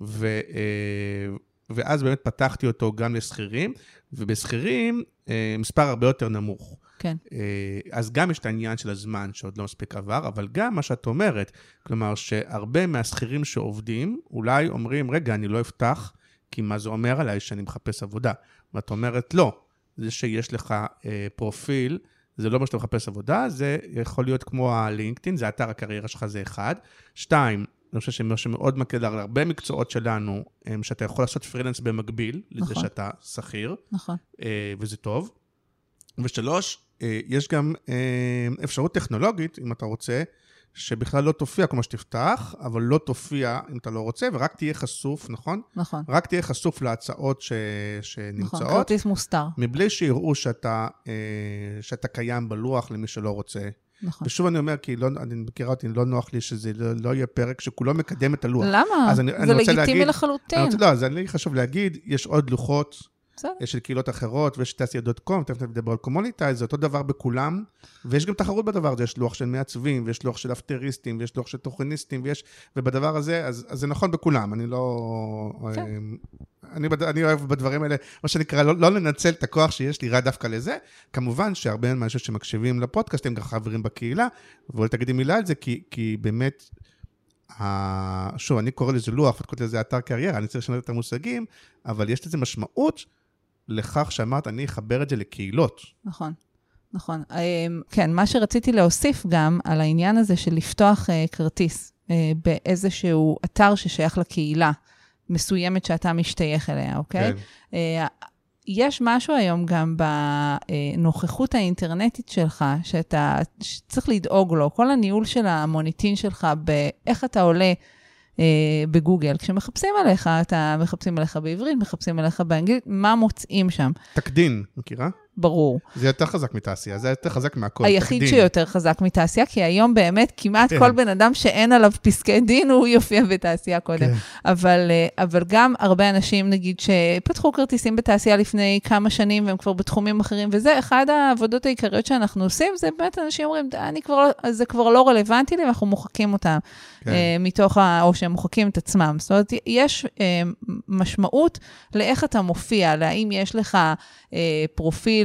ו... אה, ואז באמת פתחתי אותו גם לשכירים, ובשכירים אה, מספר הרבה יותר נמוך. כן. אה, אז גם יש את העניין של הזמן שעוד לא מספיק עבר, אבל גם מה שאת אומרת, כלומר שהרבה מהשכירים שעובדים, אולי אומרים, רגע, אני לא אפתח, כי מה זה אומר עליי שאני מחפש עבודה? ואת אומרת, לא, זה שיש לך אה, פרופיל, זה לא אומר שאתה מחפש עבודה, זה יכול להיות כמו הלינקדאין, זה אתר הקריירה שלך, זה אחד. שתיים, אני חושב שמה שמאוד מקל על הרבה מקצועות שלנו, הם שאתה יכול לעשות פרילנס במקביל, נכון. לזה שאתה שכיר, נכון. אה, וזה טוב. ושלוש, אה, יש גם אה, אפשרות טכנולוגית, אם אתה רוצה, שבכלל לא תופיע כמו שתפתח, אבל לא תופיע אם אתה לא רוצה, ורק תהיה חשוף, נכון? נכון. רק תהיה חשוף להצעות ש... שנמצאות. נכון, כרטיס מוסתר. מבלי שיראו שאתה, אה, שאתה קיים בלוח למי שלא רוצה. נכון. ושוב אני אומר, כי לא, אני מכירה אותי, לא נוח לי שזה לא, לא יהיה פרק שכולו מקדם את הלוח. למה? אני, זה אני לגיטימי להגיד, לחלוטין. אני רוצה, לא, אז לי חשוב להגיד, יש עוד לוחות בסדר. יש של קהילות אחרות, ויש תעשייה דוט קום, תכף נדבר על קומוניטאי, זה אותו דבר בכולם, ויש גם תחרות בדבר הזה, יש לוח של מעצבים, ויש לוח של אפטריסטים, ויש לוח של תוכניסטים, ויש, ובדבר הזה, אז, אז זה נכון בכולם, אני לא... כן. אני, אני אוהב בדברים האלה, מה שנקרא, לא, לא לנצל את הכוח שיש לי רק דווקא לזה. כמובן שהרבה מהאנשים שמקשיבים לפודקאסט הם גם חברים בקהילה, ואולי תגידי מילה על זה, כי, כי באמת, שוב, אני קורא לזה לוח, ואת קוראת לזה אתר קריירה, אני צריך לשנות את המושגים, אבל יש לזה משמעות לכך שאמרת, אני אחבר את זה לקהילות. נכון. נכון. אמ, כן, מה שרציתי להוסיף גם על העניין הזה של לפתוח uh, כרטיס uh, באיזשהו אתר ששייך לקהילה מסוימת שאתה משתייך אליה, אוקיי? כן. יש משהו היום גם בנוכחות האינטרנטית שלך, שאתה צריך לדאוג לו, כל הניהול של המוניטין שלך, באיך אתה עולה אה, בגוגל. כשמחפשים עליך, אתה מחפשים עליך בעברית, מחפשים עליך באנגלית, מה מוצאים שם? תקדין, מכירה? ברור. זה יותר חזק מתעשייה, זה יותר חזק מהכל. היחיד תקדים. שיותר חזק מתעשייה, כי היום באמת כמעט כן. כל בן אדם שאין עליו פסקי דין, הוא יופיע בתעשייה קודם. כן. אבל, אה, אבל גם הרבה אנשים, נגיד, שפתחו כרטיסים בתעשייה לפני כמה שנים, והם כבר בתחומים אחרים, וזה אחד העבודות העיקריות שאנחנו עושים, זה באמת אנשים אומרים, אני כבר, לא- זה כבר לא רלוונטי לי, ואנחנו מוחקים אותם כן. אה, מתוך ה... או שהם מוחקים את עצמם. זאת אומרת, יש אה, משמעות לאיך אתה מופיע, להאם יש לך אה,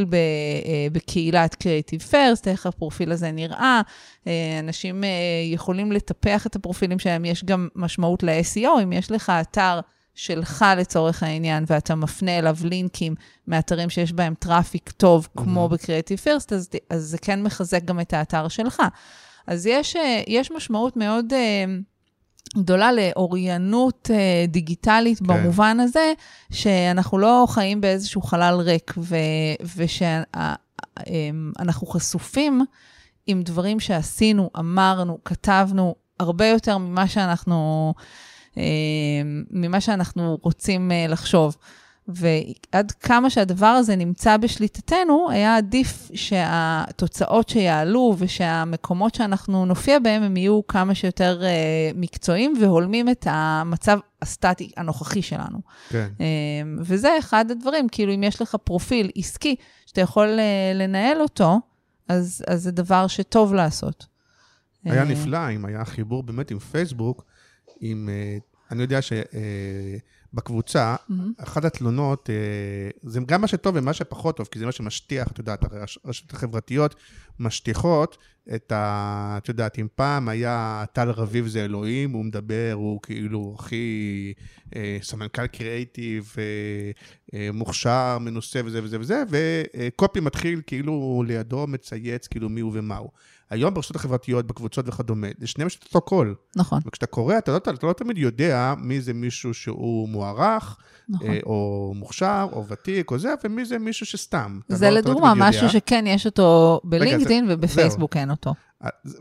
פרופיל ב, אה, בקהילת Creative First, איך הפרופיל הזה נראה. אה, אנשים אה, יכולים לטפח את הפרופילים שלהם, יש גם משמעות ל-SEO, אם יש לך אתר שלך לצורך העניין, ואתה מפנה אליו לינקים מאתרים שיש בהם traffic טוב, כמו ב-Creative First, אז, אז זה כן מחזק גם את האתר שלך. אז יש, יש משמעות מאוד אה, גדולה לאוריינות אה, דיגיטלית כן. במובן הזה, שאנחנו לא חיים באיזשהו חלל ריק, ושאנחנו חשופים עם דברים שעשינו, אמרנו, כתבנו, הרבה יותר ממה שאנחנו, אה, ממה שאנחנו רוצים אה, לחשוב. ועד כמה שהדבר הזה נמצא בשליטתנו, היה עדיף שהתוצאות שיעלו ושהמקומות שאנחנו נופיע בהם, הם יהיו כמה שיותר uh, מקצועיים והולמים את המצב הסטטי הנוכחי שלנו. כן. Um, וזה אחד הדברים, כאילו אם יש לך פרופיל עסקי שאתה יכול uh, לנהל אותו, אז, אז זה דבר שטוב לעשות. היה אה, נפלא אם היה חיבור באמת עם פייסבוק, עם... אה, אני יודע שבקבוצה, אחת התלונות, אה, זה גם מה שטוב ומה שפחות טוב, כי זה מה שמשטיח, את יודעת, הרשתות החברתיות משטיחות את ה... את יודעת, אם פעם היה טל רביב זה אלוהים, הוא מדבר, הוא כאילו הכי אה, סמנכ"ל קריאייטיב, אה, אה, מוכשר, מנוסה וזה וזה וזה, וקופי מתחיל כאילו לידו מצייץ כאילו מי הוא ומה הוא. היום ברשתות החברתיות, בקבוצות וכדומה, לשניהם יש את אותו קול. נכון, וכשאתה קורא, אתה לא, אתה לא תמיד יודע מי זה מישהו שהוא מוערך, נכון. אה, או מוכשר, או ותיק, או זה, ומי זה מישהו שסתם. אתה זה לא- לא לדוגמה תמיד יודע. משהו שכן יש אותו זה- בלינקדאין זהו. ובפייסבוק אין אותו.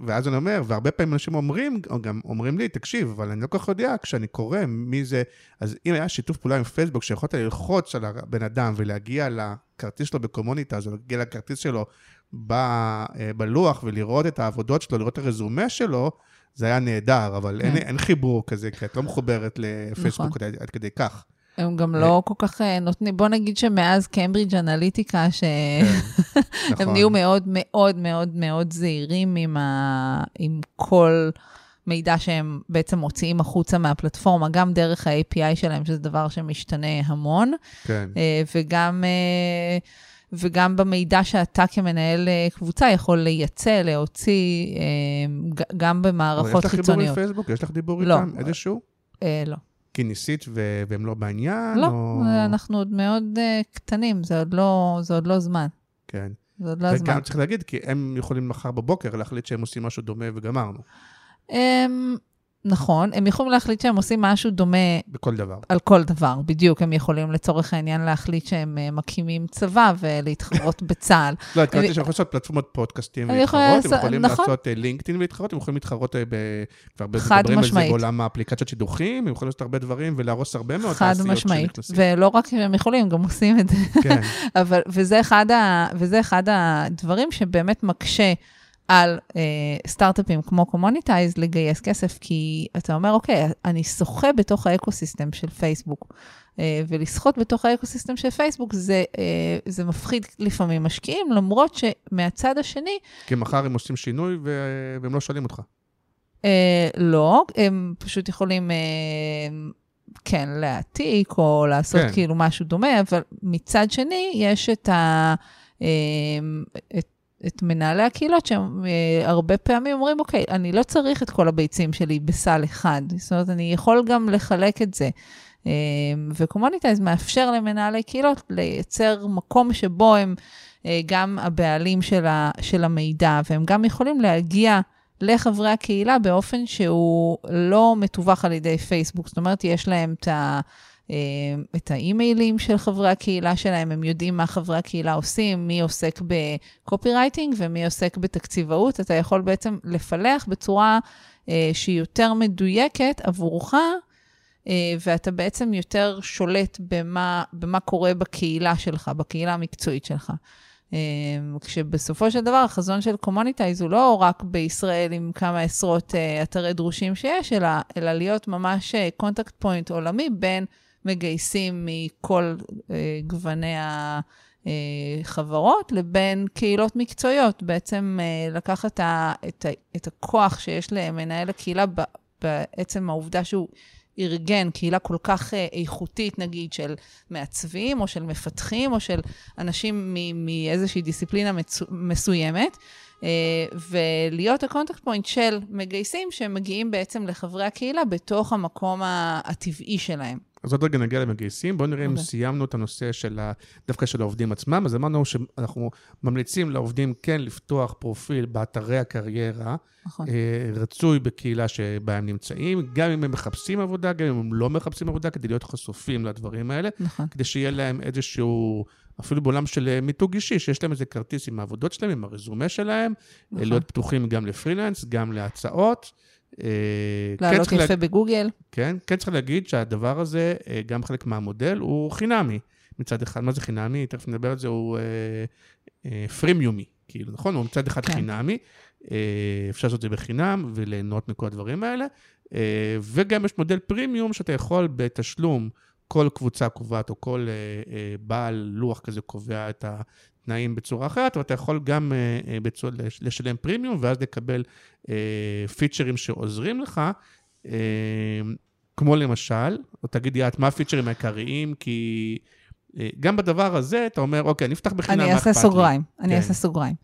ואז אני אומר, והרבה פעמים אנשים אומרים, או גם אומרים לי, תקשיב, אבל אני לא כל כך יודע, כשאני קורא מי זה, אז אם היה שיתוף פעולה עם פייסבוק, שיכולת ללחוץ על הבן אדם ולהגיע לכרטיס שלו בקומוניטה, או להגיע לכרטיס שלו ב, אה, בלוח ולראות את העבודות שלו, לראות את הרזומה שלו, זה היה נהדר, אבל אין, כן. אין חיבור כזה, כי את לא מחוברת לפייסבוק עד, עד כדי כך. הם גם לא כל כך אה, נותנים, בוא נגיד שמאז קיימברידג' אנליטיקה, שהם נכון. נהיו מאוד מאוד מאוד מאוד זהירים עם, ה... עם כל מידע שהם בעצם מוציאים החוצה מהפלטפורמה, גם דרך ה-API שלהם, שזה דבר שמשתנה המון, כן. אה, וגם... וגם במידע שאתה כמנהל אה, קבוצה יכול לייצא, להוציא, אה, גם אבל במערכות יש לך חיבור עם חיצוניות. פייסבוק? יש לך דיבור לא. איתם? איזשהו? אה, לא. כי ניסית ו- והם לא בעניין? לא, או... אנחנו עוד מאוד אה, קטנים, זה עוד לא, זה עוד לא זמן. כן. זה עוד לא הזמן. וגם צריך להגיד, כי הם יכולים מחר בבוקר להחליט שהם עושים משהו דומה וגמרנו, הם, נכון, הם יכולים להחליט שהם עושים משהו דומה בכל דבר. על כל דבר, בדיוק. הם יכולים לצורך העניין להחליט שהם אה, מקימים צבא ולהתחרות בצה"ל. לא, התכוונתי שהם יכולים לעשות פלטפורמות פודקאסטים ולהתחרות, הם יכולים נכון. לעשות אה, לינקדאין ולהתחרות, הם יכולים להתחרות אה. כבר מדברים על זה. בעולם האפליקציות שידוכים, הם יכולים לעשות הרבה דברים ולהרוס הרבה מאוד חד משמעית. ולא רק שהם יכולים, הם גם עושים את זה. כן, וזה אחד הדברים שבאמת מקשה על אה, סטארט-אפים כמו קומוניטייז לגייס כסף, כי אתה אומר, אוקיי, אני שוחה בתוך האקוסיסטם של פייסבוק, אה, ולשחות בתוך האקוסיסטם של פייסבוק זה, אה, זה מפחיד לפעמים משקיעים, למרות שמהצד השני, כי מחר הם עושים שינוי ו- והם לא שואלים אותך. אה, לא, הם פשוט יכולים... אה, כן, להעתיק או לעשות כן. כאילו משהו דומה, אבל מצד שני, יש את, ה, את, את מנהלי הקהילות שהם אה, הרבה פעמים אומרים, אוקיי, אני לא צריך את כל הביצים שלי בסל אחד, זאת אומרת, אני יכול גם לחלק את זה. אה, וקומוניטייז מאפשר למנהלי קהילות לייצר מקום שבו הם אה, גם הבעלים של, ה, של המידע, והם גם יכולים להגיע לחברי הקהילה באופן שהוא לא מתווך על ידי פייסבוק. זאת אומרת, יש להם את, ה, את האימיילים של חברי הקהילה שלהם, הם יודעים מה חברי הקהילה עושים, מי עוסק ב copywriting ומי עוסק בתקציבאות. אתה יכול בעצם לפלח בצורה אה, שהיא יותר מדויקת עבורך, אה, ואתה בעצם יותר שולט במה, במה קורה בקהילה שלך, בקהילה המקצועית שלך. כשבסופו של דבר החזון של קומוניטייז הוא לא רק בישראל עם כמה עשרות אתרי דרושים שיש, אלא, אלא להיות ממש contact point עולמי בין מגייסים מכל גווני ה... חברות לבין קהילות מקצועיות. בעצם לקחת את, את הכוח שיש למנהל הקהילה בעצם העובדה שהוא ארגן קהילה כל כך אה, איכותית, נגיד, של מעצבים, או של מפתחים, או של אנשים מאיזושהי דיסציפלינה מצו, מסוימת, אה, ולהיות ה contact point של מגייסים שמגיעים בעצם לחברי הקהילה בתוך המקום הטבעי שלהם. אז עוד רגע נגיע למגייסים. בואו נראה okay. אם אוקיי. סיימנו את הנושא של ה... דווקא של העובדים עצמם. אז אמרנו שאנחנו ממליצים לעובדים כן לפתוח פרופיל באתרי הקריירה, נכון. אה, רצוי בקהילה שבה הם נמצאים, גם אם הם מחפשים עבודה, גם אם הם לא מחפשים עבודה, כדי להיות חשופים לדברים האלה, נכון. כדי שיהיה להם איזשהו... אפילו בעולם של אה, מיתוג אישי, שיש להם איזה כרטיס עם העבודות שלהם, עם הרזומה שלהם, נכון. להיות פתוחים גם לפרילנס, גם להצעות. אה, לעלות כן יפה לה... בגוגל. כן, כן צריך להגיד שהדבר הזה, אה, גם חלק מהמודל, הוא חינמי מצד אחד. מה זה חינמי? תכף נדבר על זה, הוא אה, אה, פרימיומי, כאילו, נכון? הוא מצד אחד כן. חינמי, אה, אפשר לעשות את זה בחינם וליהנות מכל הדברים האלה, אה, וגם יש מודל פרימיום שאתה יכול בתשלום, כל קבוצה קובעת, או כל אה, אה, בעל לוח כזה קובע את תנאים בצורה אחרת, ואתה יכול גם אה, בצור, לשלם פרימיום, ואז לקבל אה, פיצ'רים שעוזרים לך, אה, כמו למשל, או תגידי את, מה הפיצ'רים העיקריים? כי אה, גם בדבר הזה, אתה אומר, אוקיי, אני אפתח בחינם, מה אכפת לי? אני אעשה סוגריים, אני אעשה סוגריים.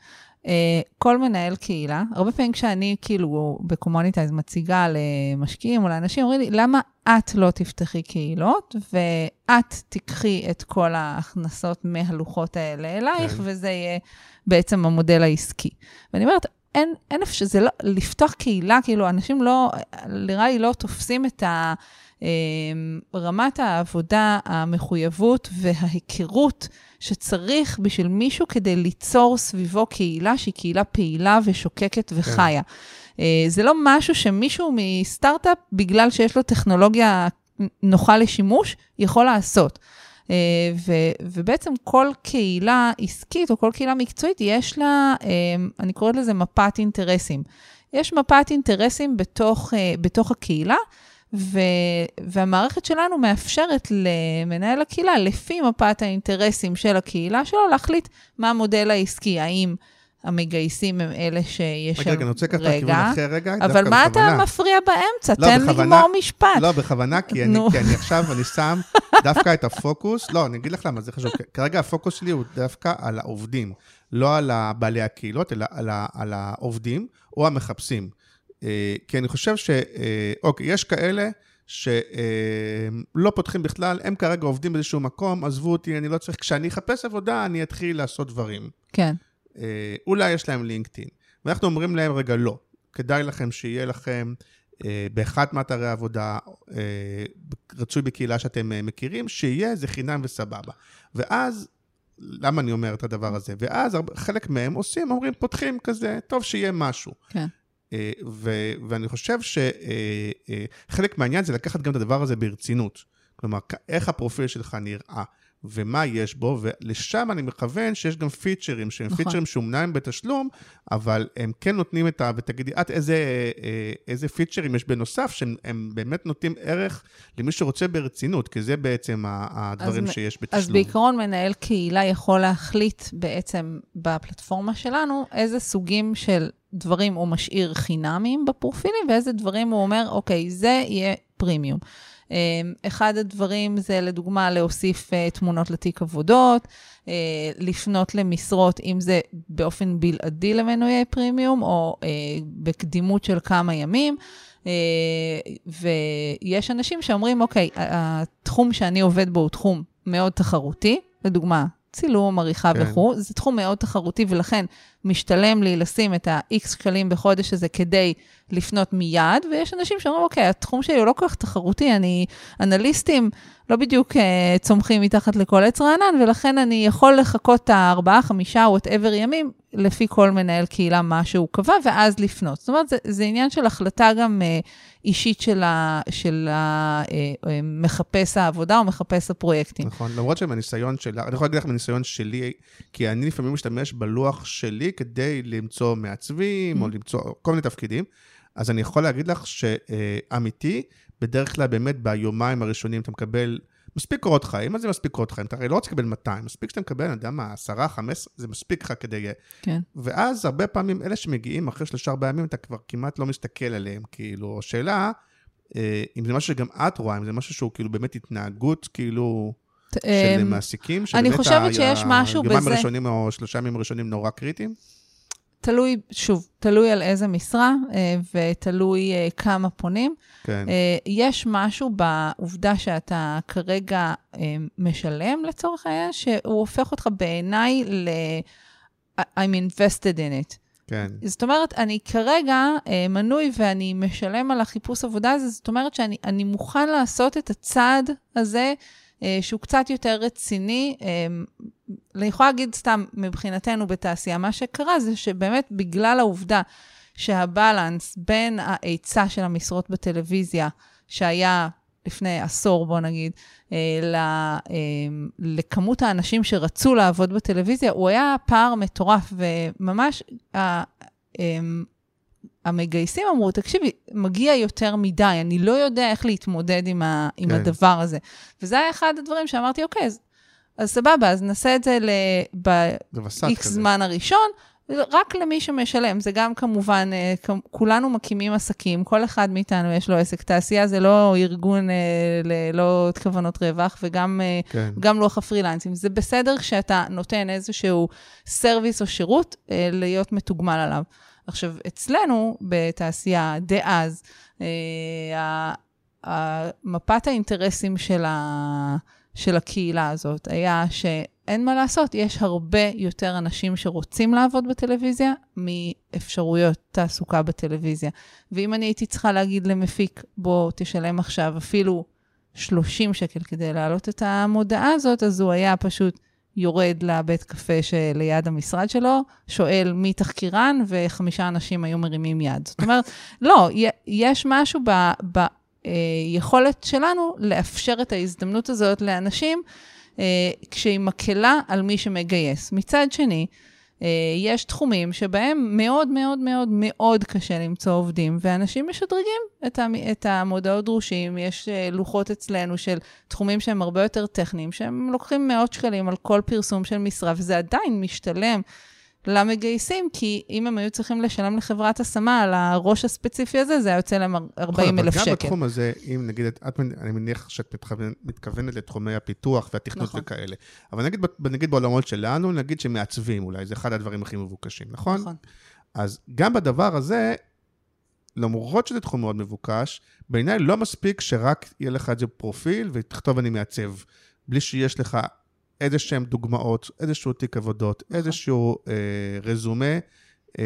Uh, כל מנהל קהילה, הרבה פעמים כשאני כאילו בקומוניטייז מציגה למשקיעים או לאנשים, אומרים לי, למה את לא תפתחי קהילות, ואת תיקחי את כל ההכנסות מהלוחות האלה אלייך, כן. וזה יהיה בעצם המודל העסקי. ואני אומרת, אין, אין אפשר, זה לא, לפתוח קהילה, כאילו, אנשים לא, נראה לי לא תופסים את ה... אמ, רמת העבודה, המחויבות וההיכרות שצריך בשביל מישהו כדי ליצור סביבו קהילה שהיא קהילה פעילה ושוקקת וחיה. כן. זה לא משהו שמישהו מסטארט-אפ, בגלל שיש לו טכנולוגיה נוחה לשימוש, יכול לעשות. אה, ו, ובעצם כל קהילה עסקית או כל קהילה מקצועית, יש לה, אמ, אני קוראת לזה מפת אינטרסים. יש מפת אינטרסים בתוך, אה, בתוך הקהילה, ו, והמערכת שלנו מאפשרת למנהל הקהילה, לפי מפת האינטרסים של הקהילה שלו, להחליט מה המודל העסקי, האם... המגייסים הם אלה שיש שם... רגע, אני רוצה לקחת את הכיוון אחר רגע, אבל מה בכוונה. אתה מפריע באמצע? לא, תן בכוונה, לגמור משפט. לא, בכוונה, כי אני, כי אני עכשיו, אני שם דווקא את הפוקוס, לא, אני אגיד לך למה זה חשוב. כרגע הפוקוס שלי הוא דווקא על העובדים, לא על בעלי הקהילות, אלא על, על העובדים או המחפשים. אה, כי אני חושב ש... אה, אוקיי, יש כאלה שלא פותחים בכלל, הם כרגע עובדים באיזשהו מקום, עזבו אותי, אני לא צריך, כשאני אחפש עבודה, אני אתחיל לעשות דברים. כן. אה, אולי יש להם לינקדאין. ואנחנו אומרים להם, רגע, לא. כדאי לכם שיהיה לכם באחד מאתרי העבודה, רצוי בקהילה שאתם מכירים, שיהיה, זה חינם וסבבה. ואז למה אני אומר את הדבר הזה? ואז חלק מהם עושים, אומרים, פותחים כזה, טוב שיהיה משהו. כן. אה, ו- ואני חושב שחלק מהעניין זה לקחת גם את הדבר הזה ברצינות. כלומר, איך הפרופיל שלך נראה. ומה יש בו, ולשם אני מכוון שיש גם פיצ'רים, שהם נכון. פיצ'רים שאומנם בתשלום, אבל הם כן נותנים את ה... ותגידי, את איזה, אה, איזה פיצ'רים יש בנוסף, שהם באמת נותנים ערך למי שרוצה ברצינות, כי זה בעצם הדברים אז, שיש בתשלום. אז בעיקרון מנהל קהילה יכול להחליט בעצם בפלטפורמה שלנו איזה סוגים של דברים הוא משאיר חינמים בפרופילים, ואיזה דברים הוא אומר, אוקיי, זה יהיה פרימיום. אמ, אחד הדברים זה לדוגמה להוסיף uh, תמונות לתיק עבודות, uh, לפנות למשרות, אם זה באופן בלעדי למנויי פרימיום, או uh, בקדימות של כמה ימים. ויש אנשים שאומרים, אוקיי, התחום שאני עובד בו הוא תחום מאוד תחרותי, לדוגמה, צילום, עריכה כן. וכו', זה תחום מאוד תחרותי, ולכן משתלם לי לשים את ה-X שקלים בחודש הזה כדי לפנות מיד, ויש אנשים שאומרים, אוקיי, התחום שלי הוא לא כל כך תחרותי, אני אנליסטים לא בדיוק uh, צומחים מתחת לכל עץ רענן, ולכן אני יכול לחכות את הארבעה, חמישה, וואטאבר ימים, לפי כל מנהל קהילה, מה שהוא קבע, ואז לפנות. זאת אומרת, זה, זה עניין של החלטה גם uh, אישית של, ה, של ה, uh, uh, העבודה או מחפש הפרויקטים. נכון, למרות שמהניסיון של... אני יכול להגיד לך מהניסיון שלי, כי אני לפעמים משתמש בלוח שלי כדי למצוא מעצבים, mm-hmm. או למצוא כל מיני תפקידים. אז אני יכול להגיד לך שאמיתי, בדרך כלל באמת ביומיים הראשונים אתה מקבל מספיק קורות חיים, מה זה מספיק קורות חיים? אתה הרי לא רוצה לקבל 200, מספיק שאתה מקבל, אני יודע מה, 10, 15, זה מספיק לך כדי... כן. ואז הרבה פעמים אלה שמגיעים אחרי שלושה ארבעה ימים, אתה כבר כמעט לא מסתכל עליהם, כאילו, השאלה, אה, אם זה משהו שגם את רואה, אם זה משהו שהוא כאילו באמת התנהגות, כאילו... של אמ, מעסיקים, אני חושבת שיש משהו בזה... היומיים הראשונים או שלושה ימים הראשונים נורא קריטיים? תלוי, שוב, תלוי על איזה משרה אה, ותלוי אה, כמה פונים. כן. אה, יש משהו בעובדה שאתה כרגע משלם לצורך העניין, שהוא הופך אותך בעיניי ל... I'm invested in it. כן. זאת אומרת, אני כרגע מנוי ואני משלם על החיפוש עבודה הזה, זאת אומרת שאני מוכן לעשות את הצעד הזה. אה, שהוא קצת יותר רציני. אה, אני יכולה להגיד סתם, מבחינתנו בתעשייה, מה שקרה זה שבאמת בגלל העובדה שהבלנס בין ההיצע של המשרות בטלוויזיה, שהיה לפני עשור, בוא נגיד, אה, לכמות האנשים שרצו לעבוד בטלוויזיה, הוא היה פער מטורף, וממש המגייסים אמרו, תקשיבי, מגיע יותר מדי, אני לא יודע איך להתמודד עם, ה, עם כן. הדבר הזה. וזה היה אחד הדברים שאמרתי, אוקיי, אז, אז סבבה, אז נעשה את זה ב-X זמן הראשון, רק למי שמשלם. זה גם כמובן, אה, כולנו מקימים עסקים, כל אחד מאיתנו יש לו עסק. תעשייה זה לא ארגון אה, ללא כוונות רווח, וגם אה, כן. לוח הפרילנסים. זה בסדר כשאתה נותן איזשהו סרוויס או שירות, להיות מתוגמל עליו. עכשיו, אצלנו, בתעשייה דאז, אה, מפת האינטרסים של, ה, של הקהילה הזאת היה שאין מה לעשות, יש הרבה יותר אנשים שרוצים לעבוד בטלוויזיה מאפשרויות תעסוקה בטלוויזיה. ואם אני הייתי צריכה להגיד למפיק, בוא תשלם עכשיו אפילו 30 שקל כדי להעלות את המודעה הזאת, אז הוא היה פשוט יורד לבית קפה שליד המשרד שלו, שואל מי תחקירן, וחמישה אנשים היו מרימים יד. זאת אומרת, לא, יש משהו ביכולת שלנו לאפשר את ההזדמנות הזאת לאנשים, אה, כשהיא מקלה על מי שמגייס. מצד שני, אה, יש תחומים שבהם מאוד מאוד מאוד מאוד קשה למצוא עובדים, ואנשים משדרגים את, המ, את המודעות דרושים. יש אה, לוחות אצלנו של תחומים שהם הרבה יותר טכניים, שהם לוקחים מאות שקלים על כל פרסום של משרה, וזה עדיין משתלם. למגייסים, כי אם הם היו צריכים לשלם לחברת השמה על הראש הספציפי הזה, זה היה יוצא להם 40 אלף שקל. אבל גם בתחום הזה, אם נגיד, את, אני מניח שאת מתכוונת, מתכוונת לתחומי הפיתוח והתכנות נכון. וכאלה, אבל נגיד, נגיד בעולמות שלנו, נגיד שמעצבים אולי, זה אחד הדברים הכי מבוקשים, נכון? נכון. אז גם בדבר הזה, למרות שזה תחום מאוד מבוקש, בעיניי לא מספיק שרק יהיה לך את זה פרופיל ותכתוב אני מעצב, בלי שיש לך איזה שהן דוגמאות, איזשהו תיק עבודות, נכון. איזשהו אה, רזומה. אה,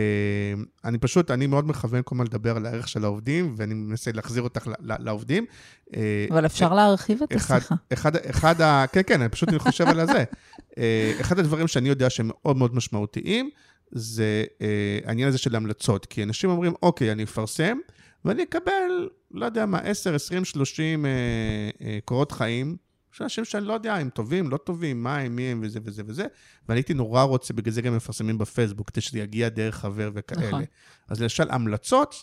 אני פשוט, אני מאוד מכוון כל הזמן לדבר על הערך של העובדים, ואני מנסה להחזיר אותך לעובדים. אה, אבל אפשר אה, להרחיב את השיחה. אחד, אחד ה... כן, כן, אני פשוט אני חושב על זה. אה, אחד הדברים שאני יודע שהם מאוד מאוד משמעותיים, זה אה, העניין הזה של המלצות. כי אנשים אומרים, אוקיי, אני אפרסם, ואני אקבל, לא יודע מה, 10, 20, 30 אה, אה, קורות חיים. יש אנשים שאני לא יודע אם טובים, לא טובים, מה הם, מי הם וזה וזה וזה, ואני הייתי נורא רוצה, בגלל זה גם מפרסמים בפייסבוק, כדי שזה יגיע דרך חבר וכאלה. נכון. אז למשל, המלצות,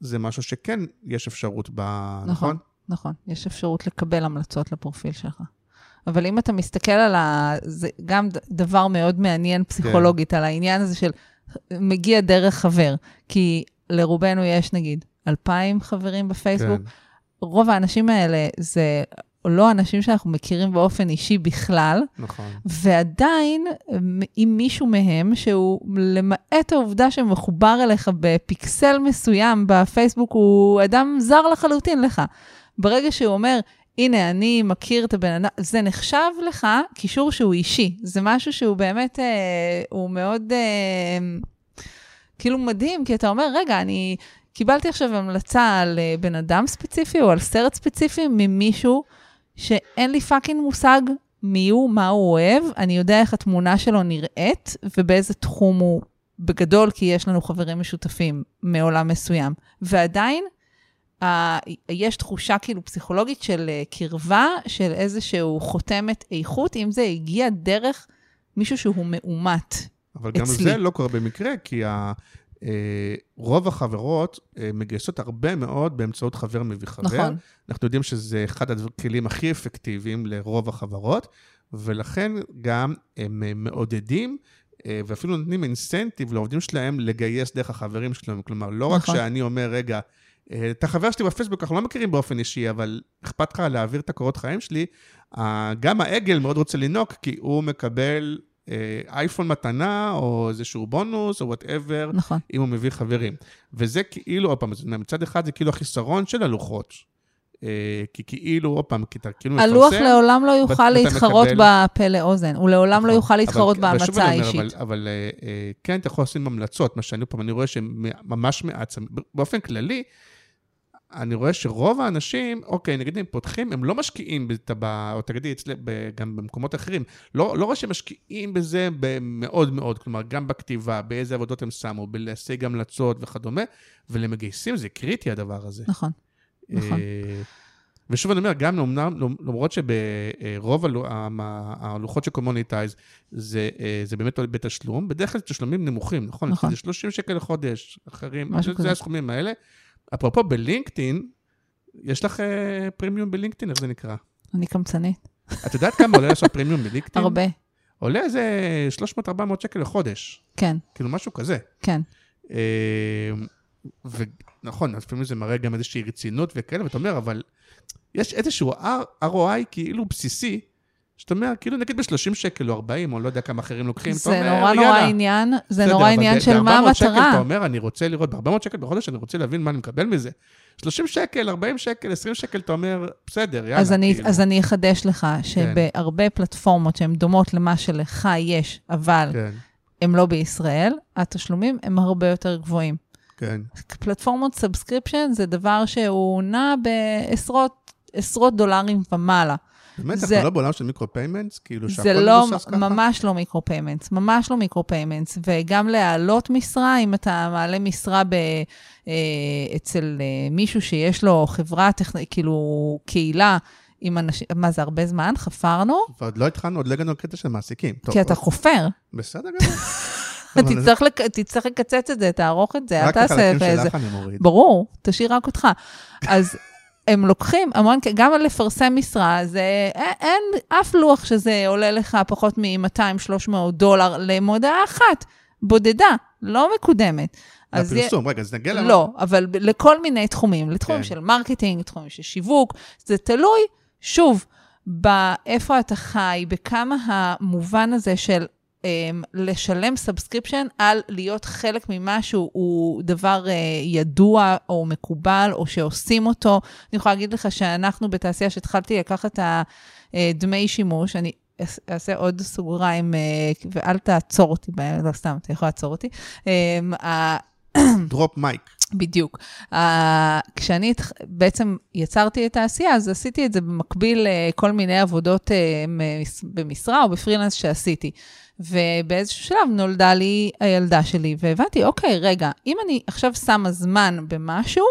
זה משהו שכן יש אפשרות ב... נכון? נכון, נכון. יש אפשרות לקבל המלצות לפרופיל שלך. אבל אם אתה מסתכל על ה... זה גם דבר מאוד מעניין פסיכולוגית, כן. על העניין הזה של מגיע דרך חבר. כי לרובנו יש, נגיד, אלפיים חברים בפייסבוק. כן. רוב האנשים האלה זה או לא אנשים שאנחנו מכירים באופן אישי בכלל. נכון. ועדיין, אם מישהו מהם, שהוא למעט העובדה שמחובר אליך בפיקסל מסוים בפייסבוק, הוא אדם זר לחלוטין לך. ברגע שהוא אומר, הנה, אני מכיר את הבן אדם, זה נחשב לך קישור שהוא אישי. זה משהו שהוא באמת, אה, הוא מאוד, אה, כאילו מדהים, כי אתה אומר, רגע, אני קיבלתי עכשיו המלצה על אה, בן אדם ספציפי או על סרט ספציפי ממישהו שאין לי fucking מושג מי הוא, מה הוא אוהב, אני יודע איך התמונה שלו נראית ובאיזה תחום הוא בגדול, כי יש לנו חברים משותפים מעולם מסוים. ועדיין, אה, יש תחושה כאילו פסיכולוגית של אה, קרבה, של איזשהו חותמת איכות, אם זה הגיע דרך מישהו שהוא מאומת אבל גם אצלי. זה לא קורה במקרה, כי ה... אה, רוב החברות אה, מגייסות הרבה מאוד באמצעות חבר מביא חבר. נכון. אנחנו יודעים שזה אחד הכלים הכי אפקטיביים לרוב החברות, ולכן גם הם אה, מעודדים ואפילו נותנים אינסנטיב לעובדים שלהם לגייס דרך החברים שלהם. כלומר, לא רק נכון. שאני אומר, רגע, אה, אתה חבר שלי בפייסבוק, אנחנו לא מכירים באופן אישי, אבל אכפת לך להעביר את הקורות חיים שלי, גם הרגל מאוד רוצה לנהוג, כי הוא מקבל אייפון מתנה, או איזשהו בונוס, או whatever, נכון. אם הוא מביא חברים. וזה כאילו, עוד פעם, מצד אחד זה כאילו החיסרון של הלוחות. אה, כי כאילו, עוד פעם, כי אתה כאילו מפרסם... הלוח לעולם לא יוכל להתחרות מקבל- בפה לאוזן, הוא לעולם לא נכון. יוכל להתחרות בהמלצה האישית. אבל, אבל אה, אה, כן, אתה יכול לשים המלצות, מה שאני פעם, אני רואה שממש מעט, באופן כללי, אני רואה שרוב האנשים, אוקיי, נגיד הם פותחים, הם לא משקיעים, בת- ב- או תגידי, אצלי, גם במקומות אחרים, לא, לא רואה שהם משקיעים בזה מאוד מאוד, כלומר, גם בכתיבה, באיזה עבודות הם שמו, בלהשיג המלצות וכדומה, ולמגייסים זה קריטי הדבר הזה. נכון. נכון. אה, ושוב אני אומר, גם אומנם, למרות שברוב המ- הלוחות של קומוניטייז זה, אה, זה באמת בתשלום, בדרך כלל זה תשלומים נמוכים, נכון? נכון. זה 30 שקל לחודש, אחרים, זה. הסכומים האלה. אפרופו בלינקדאין, יש לך אה, פרימיום בלינקדאין, איך זה נקרא? אני קמצנית. את יודעת כמה עולה לעשות פרימיום בלינקדאין? הרבה. עולה איזה 300-400 שקל לחודש, כן, כאילו משהו כזה. כן. אה, ונכון, לפעמים זה מראה גם איזושהי רצינות וכאלה, ואתה אומר, אבל יש איזשהו ROI כאילו בסיסי, שאתה אומר, כאילו נגיד ב-30 שקל או 40, או לא יודע כמה אחרים לוקחים, אתה זה אומר, נורא נורא יאללה. עניין, זה בסדר, נורא עניין של מה 400 שקל אתה המטרה. אומר, אני רוצה לראות, ב-400 שקל בחודש אני רוצה להבין מה אני מקבל מזה. 30 שקל, 40 שקל, 20 שקל, אתה אומר, בסדר, יאללה. אז אני, כאילו. אז אני אחדש לך שבהרבה פלטפורמות שהן דומות למה שלך יש, אבל כן, הן לא בישראל, התשלומים הם הרבה יותר גבוהים. כן. פלטפורמות subscription זה דבר שהוא נע בעשרות עשרות דולרים ומעלה. באמת, זה- אנחנו לא בעולם של micro payments? כאילו שהכל זה לא, מבוסס ככה? ממש לא micro payments, ממש לא micro payments, וגם להעלות משרה, אם אתה מעלה משרה ב, אה, אצל אה, מישהו שיש לו חברה, טכנ... כאילו קהילה עם אנשים, מה זה, הרבה זמן? חפרנו? ועוד לא התחלנו, עוד לא הגענו לקטע של מעסיקים. טוב, כי אתה חופר. בסדר גמור. תצטרך, לק... תצטרך לקצץ את זה, תערוך את זה, אל רק תעשה החלקים. שלך אני מוריד. ברור, תשאיר רק אותך. אז הם לוקחים המון, גם על לפרסם משרה, זה, אין, אין אף לוח שזה עולה לך פחות מ-200-300 דולר למודעה אחת, בודדה, לא מקודמת. אז יהיה- הפרסום, רגע, אז נגיע למה... לא, אבל ב- לכל מיני תחומים, לתחומים כן. של marketing, תחומים של שיווק, זה תלוי, שוב, באיפה אתה חי, בכמה המובן הזה של לשלם subscription על להיות חלק ממשהו הוא דבר אה, ידוע או מקובל, או שעושים אותו. אני יכולה להגיד לך שאנחנו בתעשייה, שהתחלתי לקחת את הדמי שימוש, אני אעש- אעשה עוד סוגריים, uh, ואל תעצור אותי, לא סתם, אתה יכול לעצור אותי. דרופ מייק. בדיוק. Uh, כשאני בעצם יצרתי את העשייה, אז עשיתי את זה במקביל לכל מיני עבודות uh, במשרה או בפרילנס שעשיתי. ובאיזשהו שלב נולדה לי הילדה שלי, והבנתי, אוקיי, רגע, אם אני עכשיו שמה זמן במשהו,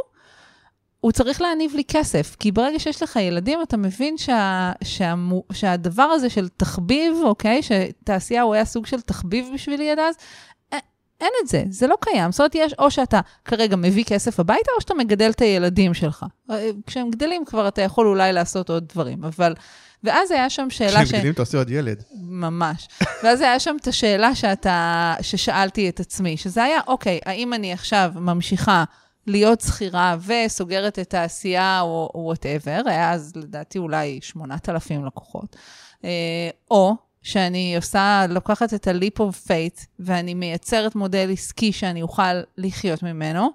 הוא צריך להניב לי כסף. כי ברגע שיש לך ילדים, אתה מבין שה, שהמו, שהדבר הזה של תחביב, אוקיי, שתעשייה הוא היה סוג של תחביב בשבילי עד אז, אין את זה, זה לא קיים. זאת אומרת, יש או שאתה כרגע מביא כסף הביתה, או שאתה מגדל את הילדים שלך. אה, כשהם גדלים כבר אתה יכול אולי לעשות עוד דברים, אבל... ואז היה שם שאלה כשהם ש... גדלים אתה עושה עוד ילד. ממש. ואז היה שם את השאלה שאתה, ששאלתי את עצמי, שזה היה, אוקיי, האם אני עכשיו ממשיכה להיות שכירה וסוגרת את העשייה או וואטאבר, היה אז לדעתי אולי 8,000 לקוחות, אה, או שאני עושה, לוקחת את ה-leap of faith ואני מייצרת מודל עסקי שאני אוכל לחיות ממנו,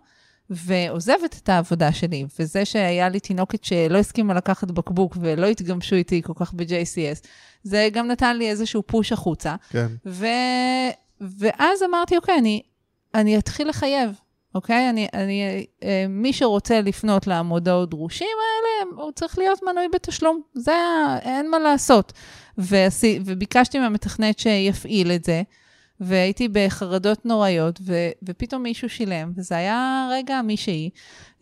ועוזבת את העבודה שלי, וזה שהיה לי תינוקת שלא הסכימה לקחת בקבוק ולא התגמשו איתי כל כך ב-JCS, זה גם נתן לי איזשהו פוש החוצה. כן. ו... ואז אמרתי, אוקיי, אני, אני אתחיל לחייב, אוקיי? אני, אני, אה, מי שרוצה לפנות למודעות דרושים האלה, הוא צריך להיות מנוי בתשלום. זה, אין מה לעשות. ועשי, וביקשתי מהמתכנת שיפעיל את זה, והייתי בחרדות נוראיות, ו, ופתאום מישהו שילם, וזה היה רגע מישהי,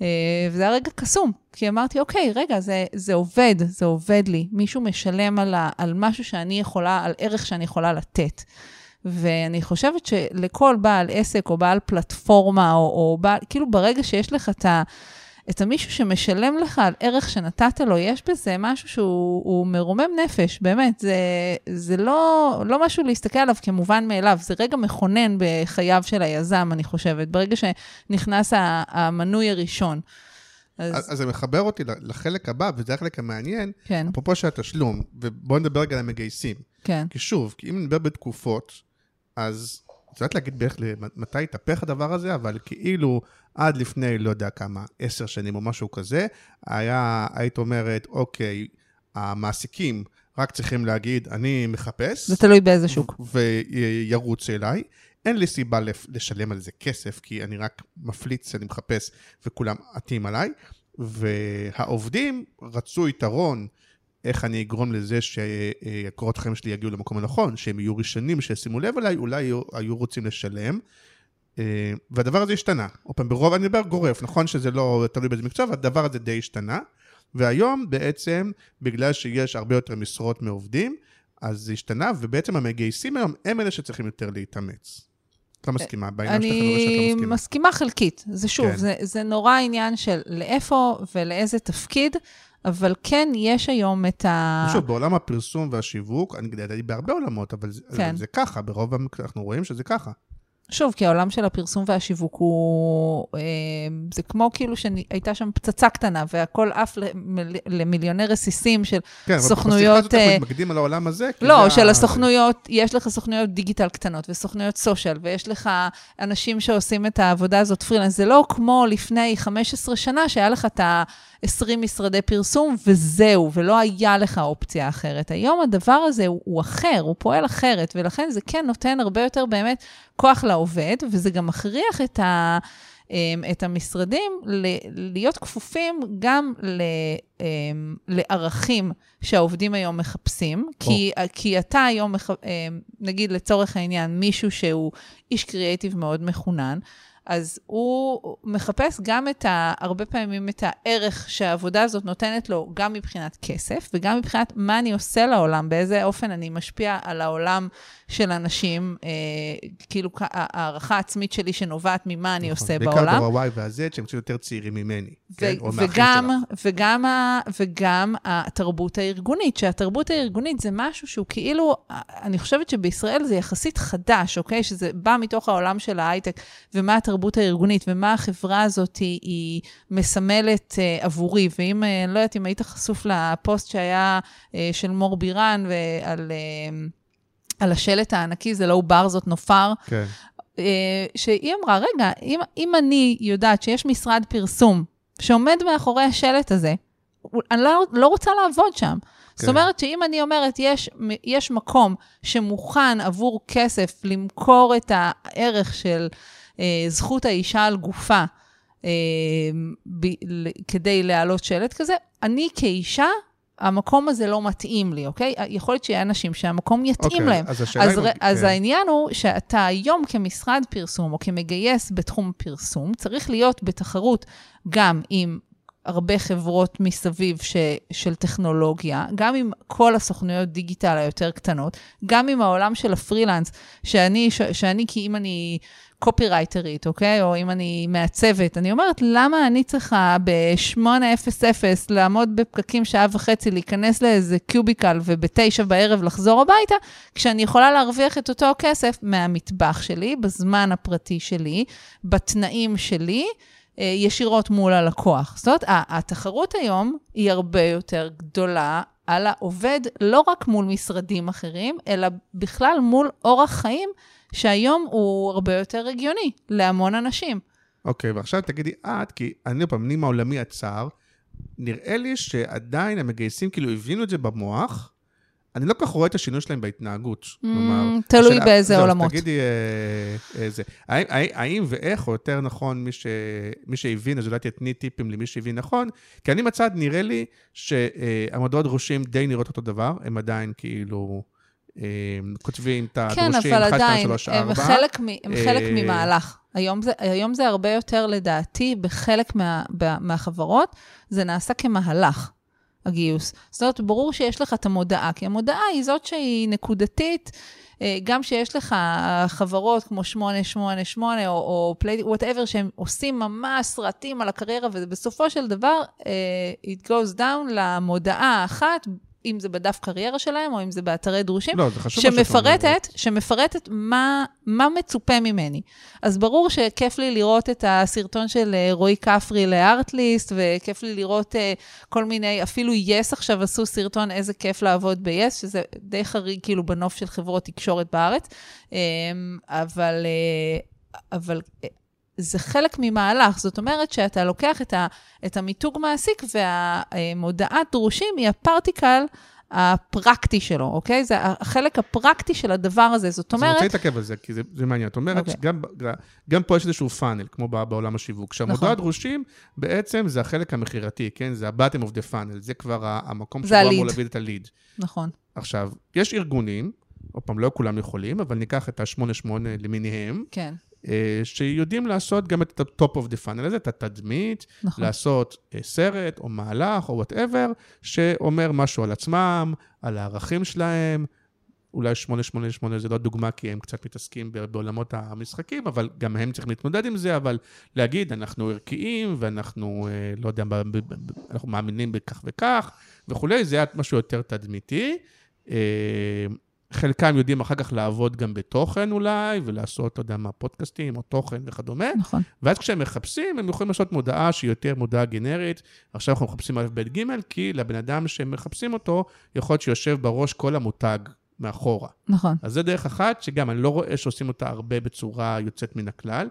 אה, וזה היה רגע קסום, כי אמרתי, אוקיי, רגע, זה, זה עובד, זה עובד לי. מישהו משלם על, ה, על משהו שאני יכולה, על ערך שאני יכולה לתת. ואני חושבת שלכל בעל עסק או בעל פלטפורמה, או, או בעל, כאילו ברגע שיש לך את ה... את המישהו שמשלם לך על ערך שנתת לו, יש בזה משהו שהוא הוא מרומם נפש, באמת. זה, זה לא, לא משהו להסתכל עליו כמובן מאליו, זה רגע מכונן בחייו של היזם, אני חושבת, ברגע שנכנס המנוי הראשון. אז, אז אז זה מחבר אותי לחלק הבא, וזה החלק המעניין, כן, אפרופו של התשלום, ובואו נדבר רגע על המגייסים. כן. כי שוב, כי אם נדבר בתקופות, אז את יודעת להגיד בערך מתי התהפך הדבר הזה, אבל כאילו עד לפני, לא יודע כמה, עשר שנים או משהו כזה, היה, היית אומרת, אוקיי, המעסיקים רק צריכים להגיד, אני מחפש, זה תלוי באיזה שוק. וירוץ אליי. אין לי סיבה לשלם על זה כסף, כי אני רק מפליץ, אני מחפש, וכולם עטים עליי. והעובדים רצו יתרון, איך אני אגרום לזה שהקורות החיים שלי יגיעו למקום הנכון, שהם יהיו ראשונים, שישימו לב אליי, אולי היו, היו רוצים לשלם. אה, והדבר הזה השתנה. עוד פעם, ברוב, אני מדבר גורף, נכון שזה לא תלוי באיזה מקצוע, אבל הדבר הזה די השתנה. והיום בעצם, בגלל שיש הרבה יותר משרות מעובדים, אז זה השתנה, ובעצם המגייסים היום הם אלה שצריכים יותר להתאמץ. את לא מסכימה, בעניין שאת לא אני מסכימה. מסכימה חלקית. זה שוב, כן. זה, זה נורא עניין של לאיפה ולאיזה תפקיד, אבל כן, יש היום את ה... שוב, בעולם הפרסום והשיווק, אני גדלתי בהרבה עולמות, אבל זה, כן. זה ככה, ברוב המקרים אנחנו רואים שזה ככה. שוב, כי העולם של הפרסום והשיווק הוא... אה, זה כמו כאילו שהייתה שם פצצה קטנה, והכל עף למיליוני רסיסים של כן, אבל סוכנויות... בשיחה הזאת אה, אנחנו מתמקדים על העולם הזה. כי לא, זה של ה- הסוכנויות, יש לך סוכנויות דיגיטל קטנות וסוכנויות סושיאל, ויש לך אנשים שעושים את העבודה הזאת פרילנס. זה לא כמו לפני 15 שנה, שהיה לך את ה-20 משרדי פרסום, וזהו, ולא היה לך אופציה אחרת. היום הדבר הזה הוא, הוא אחר, הוא פועל אחרת, ולכן זה כן נותן הרבה יותר באמת כוח לעובד, וזה גם מכריח את ה... אמ, את המשרדים להיות כפופים גם ל- אמ, לערכים שהעובדים היום מחפשים, כי, כי אתה היום, אמ, נגיד לצורך העניין, מישהו שהוא איש קריאייטיב מאוד מחונן, אז הוא מחפש גם את ה... הרבה פעמים את הערך שהעבודה הזאת נותנת לו, גם מבחינת כסף, וגם מבחינת מה אני עושה לעולם, באיזה אופן אני משפיע על העולם של אנשים, אה, כאילו הערכה העצמית שלי שנובעת ממה אני נכון, עושה בעיקר בעולם. דור ה-Y וה-Z, שהם קצת יותר צעירים ממני. כן? ו- או מהאחים וגם. וגם, ה- וגם התרבות הארגונית, שהתרבות הארגונית זה משהו שהוא כאילו, אני חושבת שבישראל זה יחסית חדש, אוקיי? שזה בא מתוך העולם של ההייטק, ומה התרבות הארגונית, ומה החברה הזאת היא, היא מסמלת uh, עבורי. ואם, uh, אני לא יודעת אם היית חשוף לפוסט שהיה uh, של מור בירן, ועל... Uh, על השלט הענקי, זה לא בר, זאת נופר. כן. אה, שהיא אמרה, רגע, אם, אם אני יודעת שיש משרד פרסום שעומד מאחורי השלט הזה, אני לא, לא רוצה לעבוד שם. כן. זאת אומרת שאם אני אומרת, יש, יש מקום שמוכן עבור כסף למכור את הערך של אה, זכות האישה על גופה, אה, ב, ל, כדי להעלות שלט כזה, אני כאישה, המקום הזה לא מתאים לי, אוקיי? יכול להיות שיהיה אנשים שהמקום יתאים אוקיי, להם. אז אז, אם- ר- אז כן. העניין הוא שאתה היום כמשרד פרסום או כמגייס בתחום פרסום, צריך להיות בתחרות גם עם הרבה חברות מסביב ש, של טכנולוגיה, גם עם כל הסוכנויות דיגיטל היותר קטנות, גם עם העולם של הפרילנס, שאני, ש, שאני כי אם אני קופירייטרית, אוקיי? או אם אני מעצבת, אני אומרת, למה אני צריכה ב-8:00 לעמוד בפקקים שעה וחצי, להיכנס לאיזה קיוביקל וב-9 בערב לחזור הביתה, כשאני יכולה להרוויח את אותו כסף מהמטבח שלי, בזמן הפרטי שלי, בתנאים שלי, אה, ישירות מול הלקוח. זאת אומרת, ה- התחרות היום היא הרבה יותר גדולה על העובד, לא רק מול משרדים אחרים, אלא בכלל מול אורח חיים שהיום הוא הרבה יותר הגיוני להמון אנשים. אוקיי, ועכשיו תגידי את, כי אני עוד פעם, אני מהעולמי הצר, נראה לי שעדיין המגייסים כאילו הבינו את זה במוח, אני לא כל כך רואה את השינוי שלהם בהתנהגות. כלומר, Mm, תלוי השאלה- באיזה אז עולמות. תגידי, אה, אה, זה. האם- ואיך, או יותר נכון, מי, שהבין, אז אולי תתני טיפים למי שהבין נכון, כי אני מצד, נראה לי שהמודעות דרושים די נראות אותו דבר, הם עדיין כאילו אה, כותבים את כן, הדרושים, אבל 1, 2, עדיין, 3, הם 4. חלק, מ, הם חלק אה, ממהלך. היום זה, היום זה הרבה יותר, לדעתי, בחלק מה, מהחברות, זה נעשה כמהלך, הגיוס. זאת אומרת, ברור שיש לך את המודעה, כי המודעה היא זאת שהיא נקודתית. אה, גם שיש לך חברות כמו 888 או, או פלייט, whatever, שהם עושים ממש סרטים על הקריירה, ובסופו של דבר, אה, it goes down למודעה האחת, אם זה בדף קריירה שלהם, או אם זה באתרי דרושים, לא, זה חשוב שמפרטת. שמפרטת מה, מה מצופה ממני. אז ברור שכיף לי לראות את הסרטון של אה, רועי כפרי לארטליסט, וכיף לי לראות אה, כל מיני, אפילו יס עכשיו עשו סרטון איזה כיף לעבוד ב-yes, שזה די חריג כאילו בנוף של חברות תקשורת בארץ. אה, אבל, אה, אבל זה חלק ממהלך, זאת אומרת שאתה לוקח את, ה, את המיתוג מעסיק והמודעת דרושים היא הפרטיקל הפרקטי שלו, אוקיי? זה החלק הפרקטי של הדבר הזה. זאת אז אני רוצה אומרת, להתעכב על זה, כי זה, זה מעניין. את אומרת אוקיי. שגם גם פה יש איזשהו פאנל, כמו בעולם השיווק. שהמודעות נכון. דרושים, בעצם זה החלק המכירתי, כן? זה ה-bottom of the funnel, זה כבר המקום שבו אמור. להביא את הליד. נכון, עכשיו, יש ארגונים, עוד פעם, לא כולם יכולים, אבל ניקח את ה-88 למיניהם, כן, אה, שיודעים לעשות גם את ה-top of the funnel הזה, את התדמית, נכון. לעשות אה, סרט או מהלך או וואטאבר, שאומר משהו על עצמם, על הערכים שלהם. אולי 888 זה לא דוגמה, כי הם קצת מתעסקים בעולמות המשחקים, אבל גם הם צריכים להתמודד עם זה, אבל להגיד, אנחנו ערכיים, ואנחנו, אה, לא יודע, אנחנו מאמינים בכך וכך, וכולי, זה היה משהו יותר תדמיתי. חלקם יודעים אחר כך לעבוד גם בתוכן אולי, ולעשות, לא יודע מה, פודקאסטים או תוכן וכדומה. נכון. ואז כשהם מחפשים, הם יכולים לעשות מודעה שהיא יותר מודעה גנרית. עכשיו אנחנו מחפשים א', ב', ג', כי לבן אדם שהם מחפשים אותו, יכול להיות שיושב בראש כל המותג מאחורה. נכון. אז זה דרך אחת, שגם אני לא רואה שעושים אותה הרבה בצורה יוצאת מן הכלל,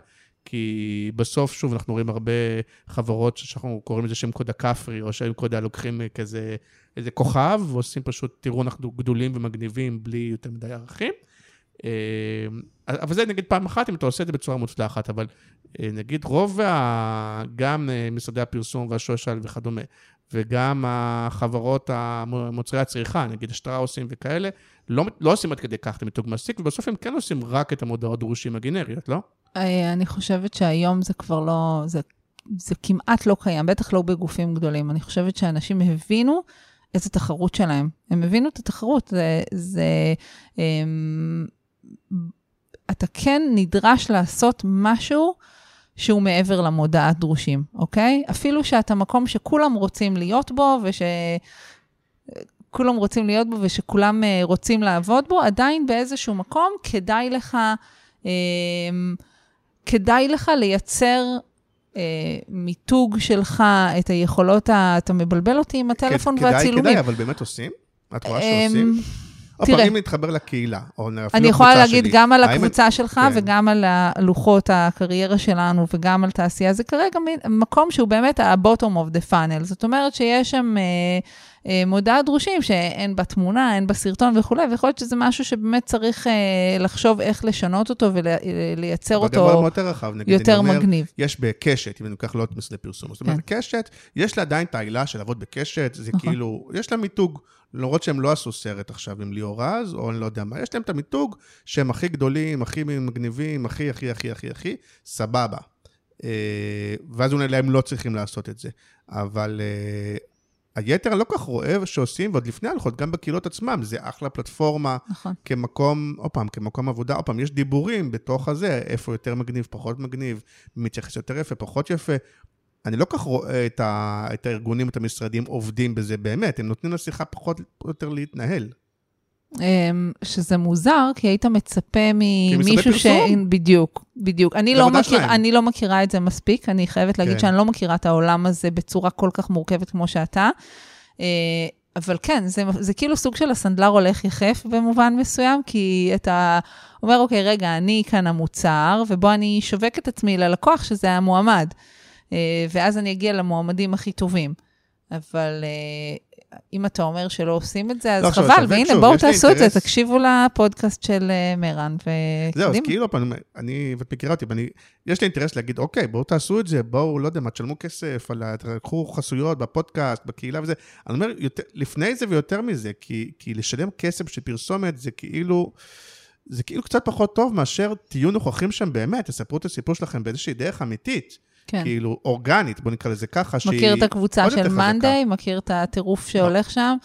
כי בסוף, שוב, אנחנו רואים הרבה חברות שאנחנו קוראים לזה שם קוד הכפרי, או שם קוד הלוקחים כזה, איזה כוכב, ועושים פשוט, תראו, אנחנו גדולים ומגניבים בלי יותר מדי ערכים. אה, אבל זה נגיד פעם אחת, אם אתה עושה את זה בצורה מוצלחת, אבל אה, נגיד רוב, ה... גם אה, משרדי הפרסום והשושל וכדומה, וגם החברות, המ- מוצרי הצריכה, נגיד שטראוסים וכאלה, לא, לא עושים עד כדי כך את המיתוג מעסיק, ובסוף הם כן עושים רק את המודעות דרושים הגנריות, לא? אה, אני חושבת שהיום זה כבר לא, זה, זה כמעט לא קיים, בטח לא בגופים גדולים. אני חושבת שאנשים הבינו את התחרות שלהם. הם הבינו את התחרות. זה, זה, הם, אתה כן נדרש לעשות משהו שהוא מעבר למודעת דרושים, אוקיי? אפילו שאתה מקום שכולם רוצים להיות בו, וש... כולם רוצים להיות בו ושכולם אה, רוצים לעבוד בו, עדיין באיזשהו מקום כדאי לך, אה, כדאי לך לייצר אה, מיתוג שלך, את היכולות, ה... אתה מבלבל אותי עם הטלפון כדאי, והצילומים. כדאי, אבל באמת עושים? את רואה אמ, שעושים? תראה. פעם, אם נתחבר לקהילה, או אפילו אני יכולה להגיד שלי, גם על הקבוצה שלך כן. וגם על הלוחות הקריירה שלנו וגם על תעשייה. זה כרגע מקום שהוא באמת ה-bottom of the funnel. זאת אומרת שיש שם אה, אה, מודעה דרושים שאין בה תמונה, אין בה סרטון וכולי, ויכול להיות שזה משהו שבאמת צריך אה, לחשוב איך לשנות אותו ולייצר אותו יותר רחב, נגיד, אני יותר אומר, מגניב. יש בקשת, אם אני לוקח לא את משרדי פרסום. זאת אומרת, קשת, יש לה עדיין את העילה של לעבוד בקשת, זה נכון. כאילו, יש לה מיתוג, למרות שהם לא עשו סרט עכשיו עם ליאור רז, או אני לא יודע מה, יש להם את המיתוג שהם הכי גדולים, הכי מגניבים, הכי, הכי, הכי, הכי, הכי, סבבה. אה, ואז אולי להם לא צריכים לעשות את זה. אבל אה, היתר אני לא כל כך רואה שעושים, ועוד לפני הלכות, גם בקהילות עצמם, זה אחלה פלטפורמה. נכון. כמקום, עוד פעם, כמקום עבודה, עוד פעם, יש דיבורים בתוך הזה, איפה יותר מגניב, פחות מגניב, מתייחס יותר יפה, פחות יפה. אני לא כך רואה את, ה, את הארגונים, את המשרדים עובדים בזה באמת, הם נותנים לשיחה פחות או יותר להתנהל. אמ, שזה מוזר, כי היית מצפה ממישהו ש... בדיוק, בדיוק. אני לא, מכיר. אני לא מכירה את זה מספיק, אני חייבת להגיד כן. שאני לא מכירה את העולם הזה בצורה כל כך מורכבת כמו שאתה. אה, אבל כן, זה, זה כאילו סוג של הסנדלר הולך יחף במובן מסוים, כי אתה אומר, אוקיי, רגע, אני כאן המוצר, ובוא אני אשווק את עצמי ללקוח, שזה המועמד. אה, ואז אני אגיע למועמדים הכי טובים. אבל אה, אם אתה אומר שלא עושים את זה, אז לא, חבל, והנה, שוב, בואו תעשו את זה, אינטרס. תקשיבו לפודקאסט של אה, מרן, זהו, אז וקדימה. כאילו, פעם, אני, ואת מכירה אותי, ואני, יש לי אינטרס להגיד, אוקיי, בואו תעשו את זה, בואו, לא יודע מה, תשלמו כסף, על תקחו חסויות בפודקאסט, בקהילה וזה. אני אומר, יותר, לפני זה ויותר מזה, כי, כי לשלם כסף בשביל פרסומת זה כאילו, זה כאילו קצת פחות טוב מאשר תהיו נוכחים שם באמת, תספרו את הסיפור שלכם באיזושהי דרך אמיתית. כן. כאילו, אורגנית, בוא נקרא לזה ככה, שהיא מכיר את הקבוצה של. מאנדיי? מכיר את הטירוף שהולך שם?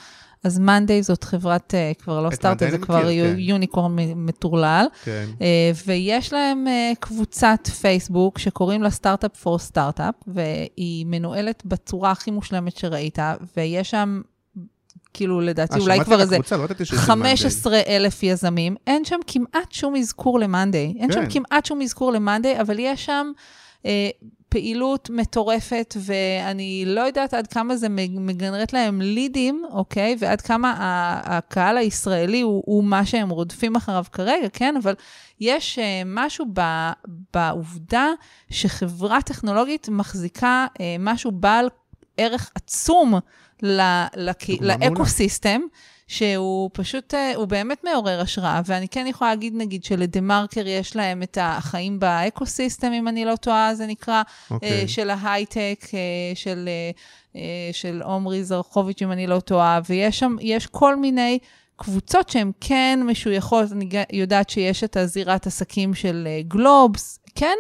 אז מאנדיי זאת חברת, אה, כבר לא סטארט-אפ, Monday זה כבר מכיר, כן. יוניקורן מטורלל. כן. אה, ויש להם אה, קבוצת פייסבוק שקוראים לה סטארט-אפ פור סטארט-אפ, והיא מנוהלת בצורה הכי מושלמת שראית, ויש שם, כאילו, לדעתי, אולי כבר איזה הקבוצה, לא 15 אלף יזמים, אין שם כמעט שום אזכור למאנדיי. אין שם כן. כמעט שום אזכור למאנדיי, אבל יש שם אה, פעילות מטורפת, ואני לא יודעת עד כמה זה מג- מגנרט להם לידים, אוקיי? ועד כמה הקהל הישראלי הוא, הוא מה שהם רודפים אחריו כרגע, כן? אבל יש אה, משהו ב, בעובדה שחברה טכנולוגית מחזיקה אה, משהו בעל ערך עצום. לאקו-סיסטם. שהוא פשוט, אה, הוא באמת מעורר השראה, ואני כן יכולה להגיד, נגיד, של TheMarker יש להם את החיים באקו-סיסטם, אם אני לא טועה, זה נקרא, אוקיי. אה, של ההייטק, אה, של, של עומרי זרחוביץ', אם אני לא טועה, ויש שם, יש כל מיני קבוצות שהן כן משויכות, אני יודעת שיש את הזירת עסקים של גלובס, כן,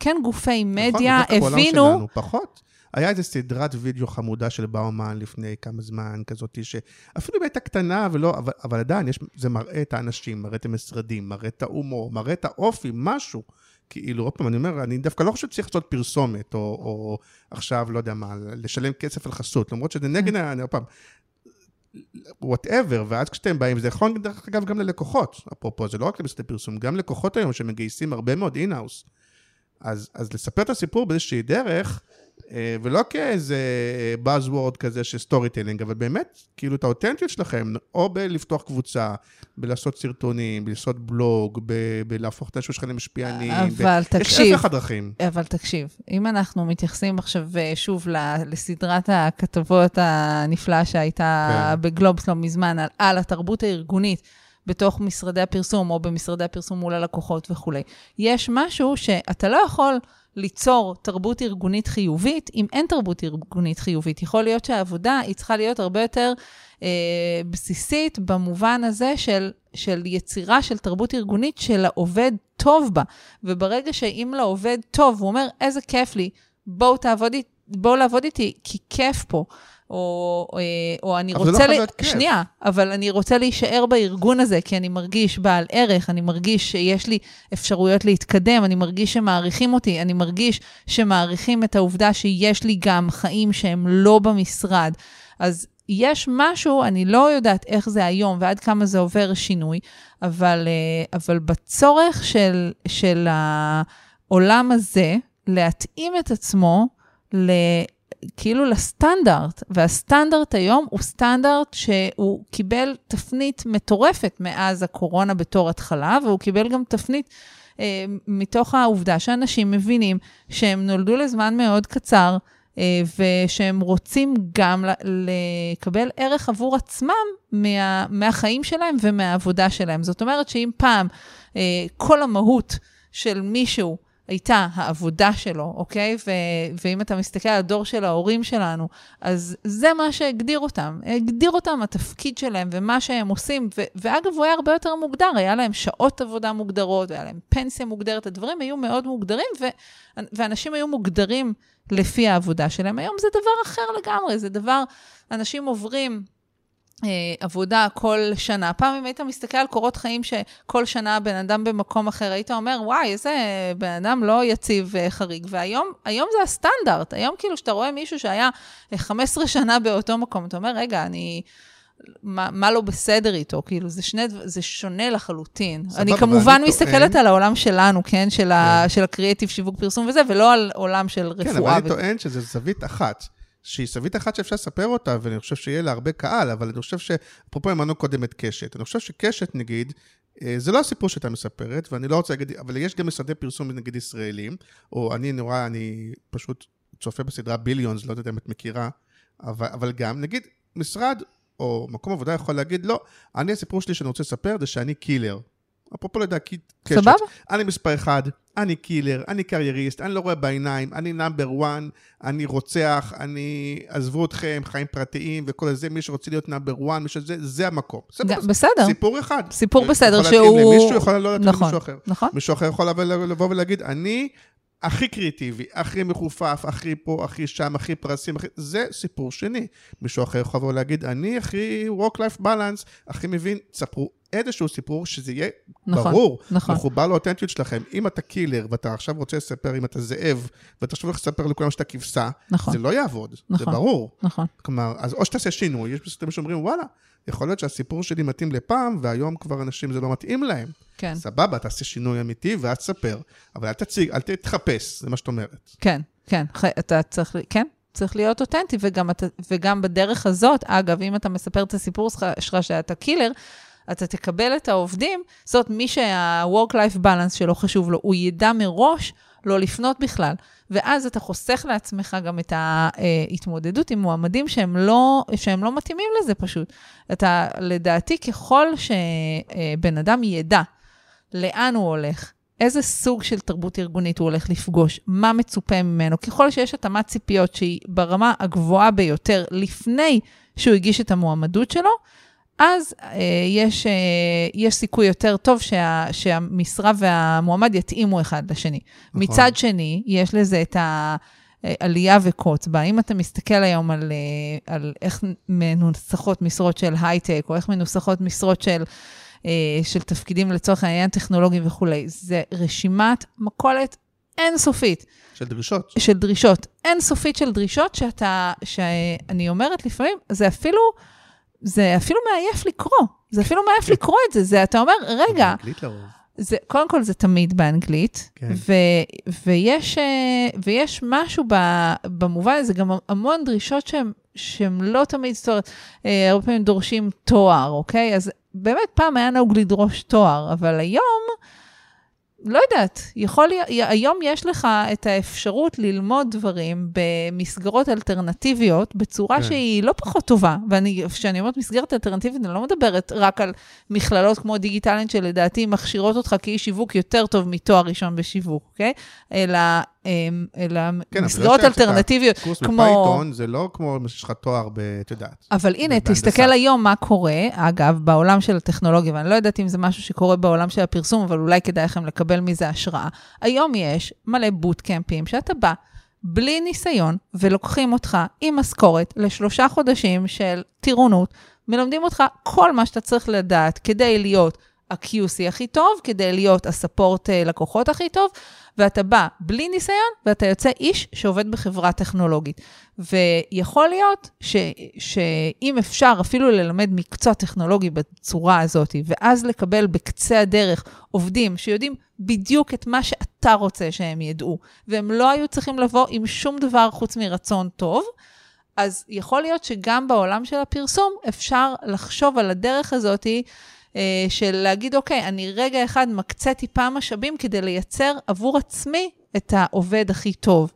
כן גופי מדיה נכון, בטח בעולם הבינו, שלנו, פחות. היה איזו סדרת וידאו חמודה של באומן לפני כמה זמן, כזאת שאפילו אם הייתה קטנה, ולא, אבל, אבל עדיין, יש, זה מראה את האנשים, מראה את המשרדים, מראה את ההומור, מראה את האופי, משהו. כאילו, עוד פעם, אני אומר, אני דווקא לא חושב שצריך לעשות פרסומת, או, או עכשיו, לא יודע מה, לשלם כסף על חסות, למרות שזה נגד, אני עוד פעם, whatever, ואז כשאתם באים, זה יכול, דרך אגב, גם ללקוחות, אפרופו, זה לא רק למשרדי פרסום, גם לקוחות היום שמגייסים הרבה מאוד in-house. אז, אז לספר את הסיפור באיזושהי דרך, ולא כאיזה buzzword כזה של storytelling, אבל באמת, כאילו את האותנטיות שלכם, או בלפתוח קבוצה, בלעשות סרטונים, בלעשות בלוג, ב- בלהפוך את האנשים שלכם למשפיענים. אבל ב- תקשיב. יש אלף הדרכים. אבל תקשיב, אם אנחנו מתייחסים עכשיו אה, שוב לסדרת הכתבות הנפלאה שהייתה כן. בגלובס לא מזמן, על, על התרבות הארגונית בתוך משרדי הפרסום, או במשרדי הפרסום מול הלקוחות וכולי, יש משהו שאתה לא יכול ליצור תרבות ארגונית חיובית אם אין תרבות ארגונית חיובית. יכול להיות שהעבודה היא צריכה להיות הרבה יותר אה, בסיסית במובן הזה של, של יצירה של תרבות ארגונית שלעובד טוב בה. וברגע שאם לעובד טוב, הוא אומר, איזה כיף לי, בואו תעבוד איתי, בואו לעבוד איתי, כי כיף פה. או, או, או אני אבל זה לא רוצה... להיות כיף. שנייה, אבל אני רוצה להישאר בארגון הזה, כי אני מרגיש בעל ערך, אני מרגיש שיש לי אפשרויות להתקדם, אני מרגיש שמעריכים אותי, אני מרגיש שמעריכים את העובדה שיש לי גם חיים שהם לא במשרד. אז יש משהו, אני לא יודעת איך זה היום ועד כמה זה עובר שינוי, אבל, אה, אבל בצורך של, של העולם הזה, להתאים את עצמו ל... כאילו לסטנדרט, והסטנדרט היום הוא סטנדרט שהוא קיבל תפנית מטורפת מאז הקורונה בתור התחלה, והוא קיבל גם תפנית אה, מתוך העובדה שאנשים מבינים שהם נולדו לזמן מאוד קצר, אה, ושהם רוצים גם לקבל ערך עבור עצמם מה, מהחיים שלהם ומהעבודה שלהם. זאת אומרת שאם פעם אה, כל המהות של מישהו הייתה העבודה שלו, אוקיי? ו- ואם אתה מסתכל על הדור של ההורים שלנו, אז זה מה שהגדיר אותם. הגדיר אותם התפקיד שלהם ומה שהם עושים. ו- ואגב, הוא היה הרבה יותר מוגדר, היה להם שעות עבודה מוגדרות, היה להם פנסיה מוגדרת, הדברים היו מאוד מוגדרים, ו- ואנשים היו מוגדרים לפי העבודה שלהם. היום זה דבר אחר לגמרי, זה דבר, אנשים עוברים... אה, עבודה כל שנה. פעם אם היית מסתכל על קורות חיים שכל שנה בן אדם במקום אחר, היית אומר, וואי, איזה בן אדם לא יציב אה, חריג. והיום היום זה הסטנדרט. היום כאילו, כשאתה רואה מישהו שהיה אה, 15 שנה באותו מקום, אתה אומר, רגע, אני... מה, מה לא בסדר איתו? כאילו, זה, שני, זה שונה לחלוטין. סבבה, אני כמובן אני מסתכלת טוען- על העולם שלנו, כן? של, ה, של הקריאטיב, שיווק, פרסום וזה, ולא על עולם של כן, אבל רפואה. אני טוען שזו זווית אחת. שהיא סבית אחת שאפשר לספר אותה, ואני חושב שיהיה לה הרבה קהל, אבל אני חושב ש... אפרופו אמרנו קודם את קשת. אני חושב שקשת, נגיד, אה, זה לא הסיפור שהייתה מספרת, ואני לא רוצה להגיד, אבל יש גם משרדי פרסום, נגיד, ישראלים, או אני נורא, אני פשוט צופה בסדרה ביליונס, לא יודעת אם את מכירה, אבל, אבל גם, נגיד, משרד או מקום עבודה יכול להגיד, לא, אני, הסיפור שלי שאני רוצה לספר זה שאני קילר. אפרופו לדעתי קשת. סבבה. אני מספר אחד, אני killer, אני קרייריסט, אני לא רואה בעיניים, אני number 1, אני רוצח, אני... עזבו אתכם, חיים פרטיים וכל זה, מי שרוצה להיות number 1, מי שזה, זה המקום. בסדר. סיפור אחד. סיפור בסדר יכול להתאים שהוא- למישהו, יכול לא להתאים נכון, למישהו אחר. נכון. מישהו אחר יכול לבוא- ולהגיד, אני הכי קריאטיבי, הכי מחופף, הכי פה, הכי שם, הכי פרסים, הכי... זה סיפור שני. מישהו אחר יכול לבוא ולהגיד, אני הכי work-life balance, הכי מבין, תספרו איזשהו סיפור שזה יהיה נכון, ברור, נכון. מחובר לאותנטיות שלכם. אם אתה קילר ואתה עכשיו רוצה לספר אם אתה זאב, ואתה עכשיו הולך לספר לכולם שאתה כבשה, נכון. זה לא יעבוד, זה נכון. ברור. נכון. כלומר, אז או שתעשה שינוי, יש מסתכלים שאומרים, וואלה, יכול להיות שהסיפור שלי מתאים לפעם, והיום כבר אנשים זה לא מתאים להם. כן. סבבה, תעשה שינוי אמיתי ואז תספר, אבל אל תציג, אל תתחפש, זה מה שאת אומרת. כן, כן, ח- אתה צריך, כן, צריך להיות אותנטי, וגם, וגם בדרך הזאת, אגב, אם אתה מספר את הסיפור שלך שאתה קילר, אתה תקבל את העובדים, זאת אומרת, מי שה-work-life balance שלו חשוב לו, הוא ידע מראש לא לפנות בכלל. ואז אתה חוסך לעצמך גם את ההתמודדות עם מועמדים שהם לא, שהם לא מתאימים לזה פשוט. אתה, לדעתי, ככל שבן אדם ידע לאן הוא הולך, איזה סוג של תרבות ארגונית הוא הולך לפגוש, מה מצופה ממנו. ככל שיש התאמת ציפיות שהיא ברמה הגבוהה ביותר לפני שהוא הגיש את המועמדות שלו, אז אה, יש, אה, יש סיכוי יותר טוב שה, שהמשרה והמועמד יתאימו אחד לשני. נכון. מצד שני, יש לזה את העלייה וקוץ בה. אם אתה מסתכל היום על, אה, על איך מנוסחות משרות של הייטק, או איך מנוסחות משרות של... אה, של תפקידים לצורך העניין טכנולוגיים וכולי. זה רשימת מכולת אינסופית של דרישות. של דרישות, אינסופית של דרישות שאתה, שאני אומרת לפעמים, זה אפילו, זה אפילו מעייף לקרוא. זה אפילו מעייף לקרוא את זה. זה, אתה אומר, רגע, באנגלית לרוב. זה, קודם כל זה תמיד באנגלית, כן. ו, ויש, אה, ויש משהו ב, במובן הזה, גם המון דרישות שהן שהן לא תמיד, זאת אומרת, אה, הרבה פעמים דורשים תואר, אוקיי? אז באמת פעם היה נהוג לדרוש תואר, אבל היום, לא יודעת, יכול להיות, היום יש לך את האפשרות ללמוד דברים במסגרות אלטרנטיביות בצורה כן. שהיא לא פחות טובה. וכשאני אומרת מסגרת אלטרנטיבית, אני לא מדברת רק על מכללות כמו דיגיטלנט, שלדעתי מכשירות אותך כאיש שיווק יותר טוב מתואר ראשון בשיווק, אוקיי? אלא, אלא כן, מסגרות לא שאתה- אלטרנטיביות, קורס כמו... בפייתון זה לא כמו שיש לך תואר ב... את יודעת. אבל הנה. תסתכל היום מה קורה, אגב, בעולם של הטכנולוגיה, ואני לא יודעת אם זה משהו שקורה בעולם של הפרסום, אבל אולי כדאי לכם לקבל מזה השראה. היום יש מלא בוטקמפים שאתה בא בלי ניסיון, ולוקחים אותך עם משכורת לשלושה חודשים של טירונות, מלמדים אותך כל מה שאתה צריך לדעת כדי להיות ה-QC הכי טוב, כדי להיות הספורט אה, לקוחות הכי טוב, ואתה בא בלי ניסיון, ואתה יוצא איש שעובד בחברה טכנולוגית. ויכול להיות ש, שאם אפשר אפילו ללמד מקצוע טכנולוגי בצורה הזאת, ואז לקבל בקצה הדרך עובדים שיודעים בדיוק את מה שאתה רוצה שהם ידעו, והם לא היו צריכים לבוא עם שום דבר חוץ מרצון טוב, אז יכול להיות שגם בעולם של הפרסום אפשר לחשוב על הדרך הזאתי, של להגיד, אוקיי, אני רגע אחד מקצה טיפה משאבים כדי לייצר עבור עצמי את העובד הכי טוב.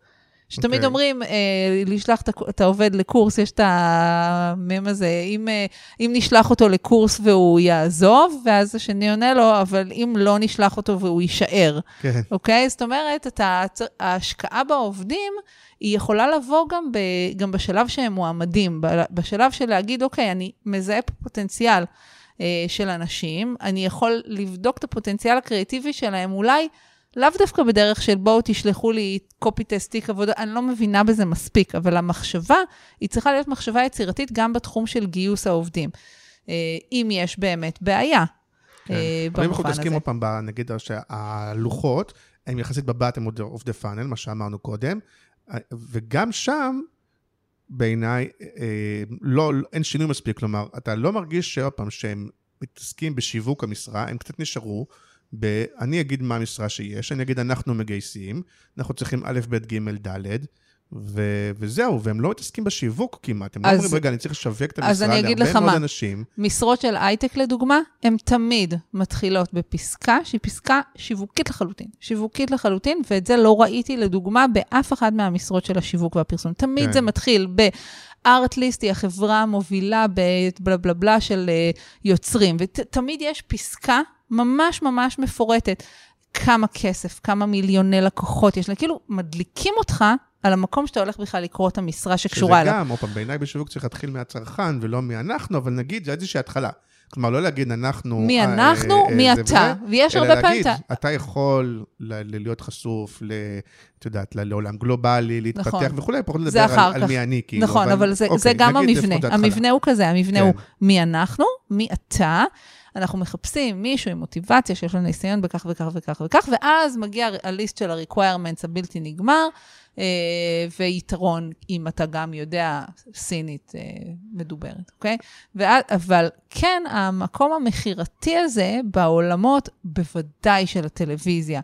שתמיד אוקיי. אומרים, אה, לשלוח את העובד לקורס, יש את המם הזה, אם, אה, אם נשלח אותו לקורס והוא יעזוב, ואז השני עונה לו, אבל אם לא נשלח אותו והוא יישאר, כן. אוקיי? זאת אומרת, אתה, ההשקעה בעובדים, היא יכולה לבוא גם, ב, גם בשלב שהם מועמדים, בשלב של להגיד, אוקיי, אני מזהה פוטנציאל אה, של אנשים, אני יכול לבדוק את הפוטנציאל הקריאטיבי שלהם, אולי לאו דווקא בדרך של בואו תשלחו לי קופי טסט תיק עבודה, אני לא מבינה בזה מספיק, אבל המחשבה, היא צריכה להיות מחשבה יצירתית גם בתחום של גיוס העובדים, אה, אם יש באמת בעיה. כן. אה, אבל אם אנחנו מתעסקים. עוד פעם, נגיד שהלוחות, הם יחסית בבת הם עובדי פאנל, מה שאמרנו קודם, וגם שם, בעיניי, אה, לא, אין שינוי מספיק, כלומר, אתה לא מרגיש שעוד פעם, שהם מתעסקים בשיווק המשרה, הם קצת נשארו. ב... אני אגיד מה המשרה שיש, אני אגיד אנחנו מגייסים, אנחנו צריכים א', ב', ג', ד', ו- וזהו, והם לא מתעסקים בשיווק כמעט. הם לא אז- אומרים, רגע, אני צריך לשווק את אז המשרה אני אגיד להרבה לך מאוד מה. אנשים. משרות של הייטק, לדוגמה, הן תמיד מתחילות בפסקה שהיא פסקה שיווקית לחלוטין. שיווקית לחלוטין, ואת זה לא ראיתי, לדוגמה, באף אחת מהמשרות של השיווק והפרסום. תמיד כן. זה מתחיל ב-Artlist, היא החברה המובילה בבלה בלה בלה של אה, יוצרים, ותמיד יש פסקה ממש ממש מפורטת. כמה כסף, כמה מיליוני לקוחות יש לה, כאילו, מדליקים אותך על המקום שאתה הולך בכלל לקרוא את המשרה שקשורה שזה אליו. גם, עוד פעם, בעיניי בשיווק צריך להתחיל מהצרכן ולא מאנחנו, אבל נגיד, זה איזושהי התחלה. כלומר, לא להגיד אנחנו... מי אה, אנחנו, אה, מי זה אתה. ויש אלא הרבה פעמים... להגיד, אתה- אתה יכול ל- ל- להיות חשוף, את יודעת, לעולם גלובלי, להתפתח נכון. וכולי, פחות לדבר על. מי אני, כאילו. נכון, אבל זה, אוקיי, גם המבנה. המבנה הוא כזה, המבנה כן. הוא מי אנחנו, מי אתה. אנחנו מחפשים מישהו עם מוטיבציה שיש לו ניסיון בכך וכך וכך וכך, ואז מגיע הליסט של ה-requirements הבלתי נגמר, אה, ויתרון אם אתה גם יודע סינית אה, מדוברת, אוקיי? אבל כן, המקום המכירתי הזה בעולמות, בוודאי של הטלוויזיה.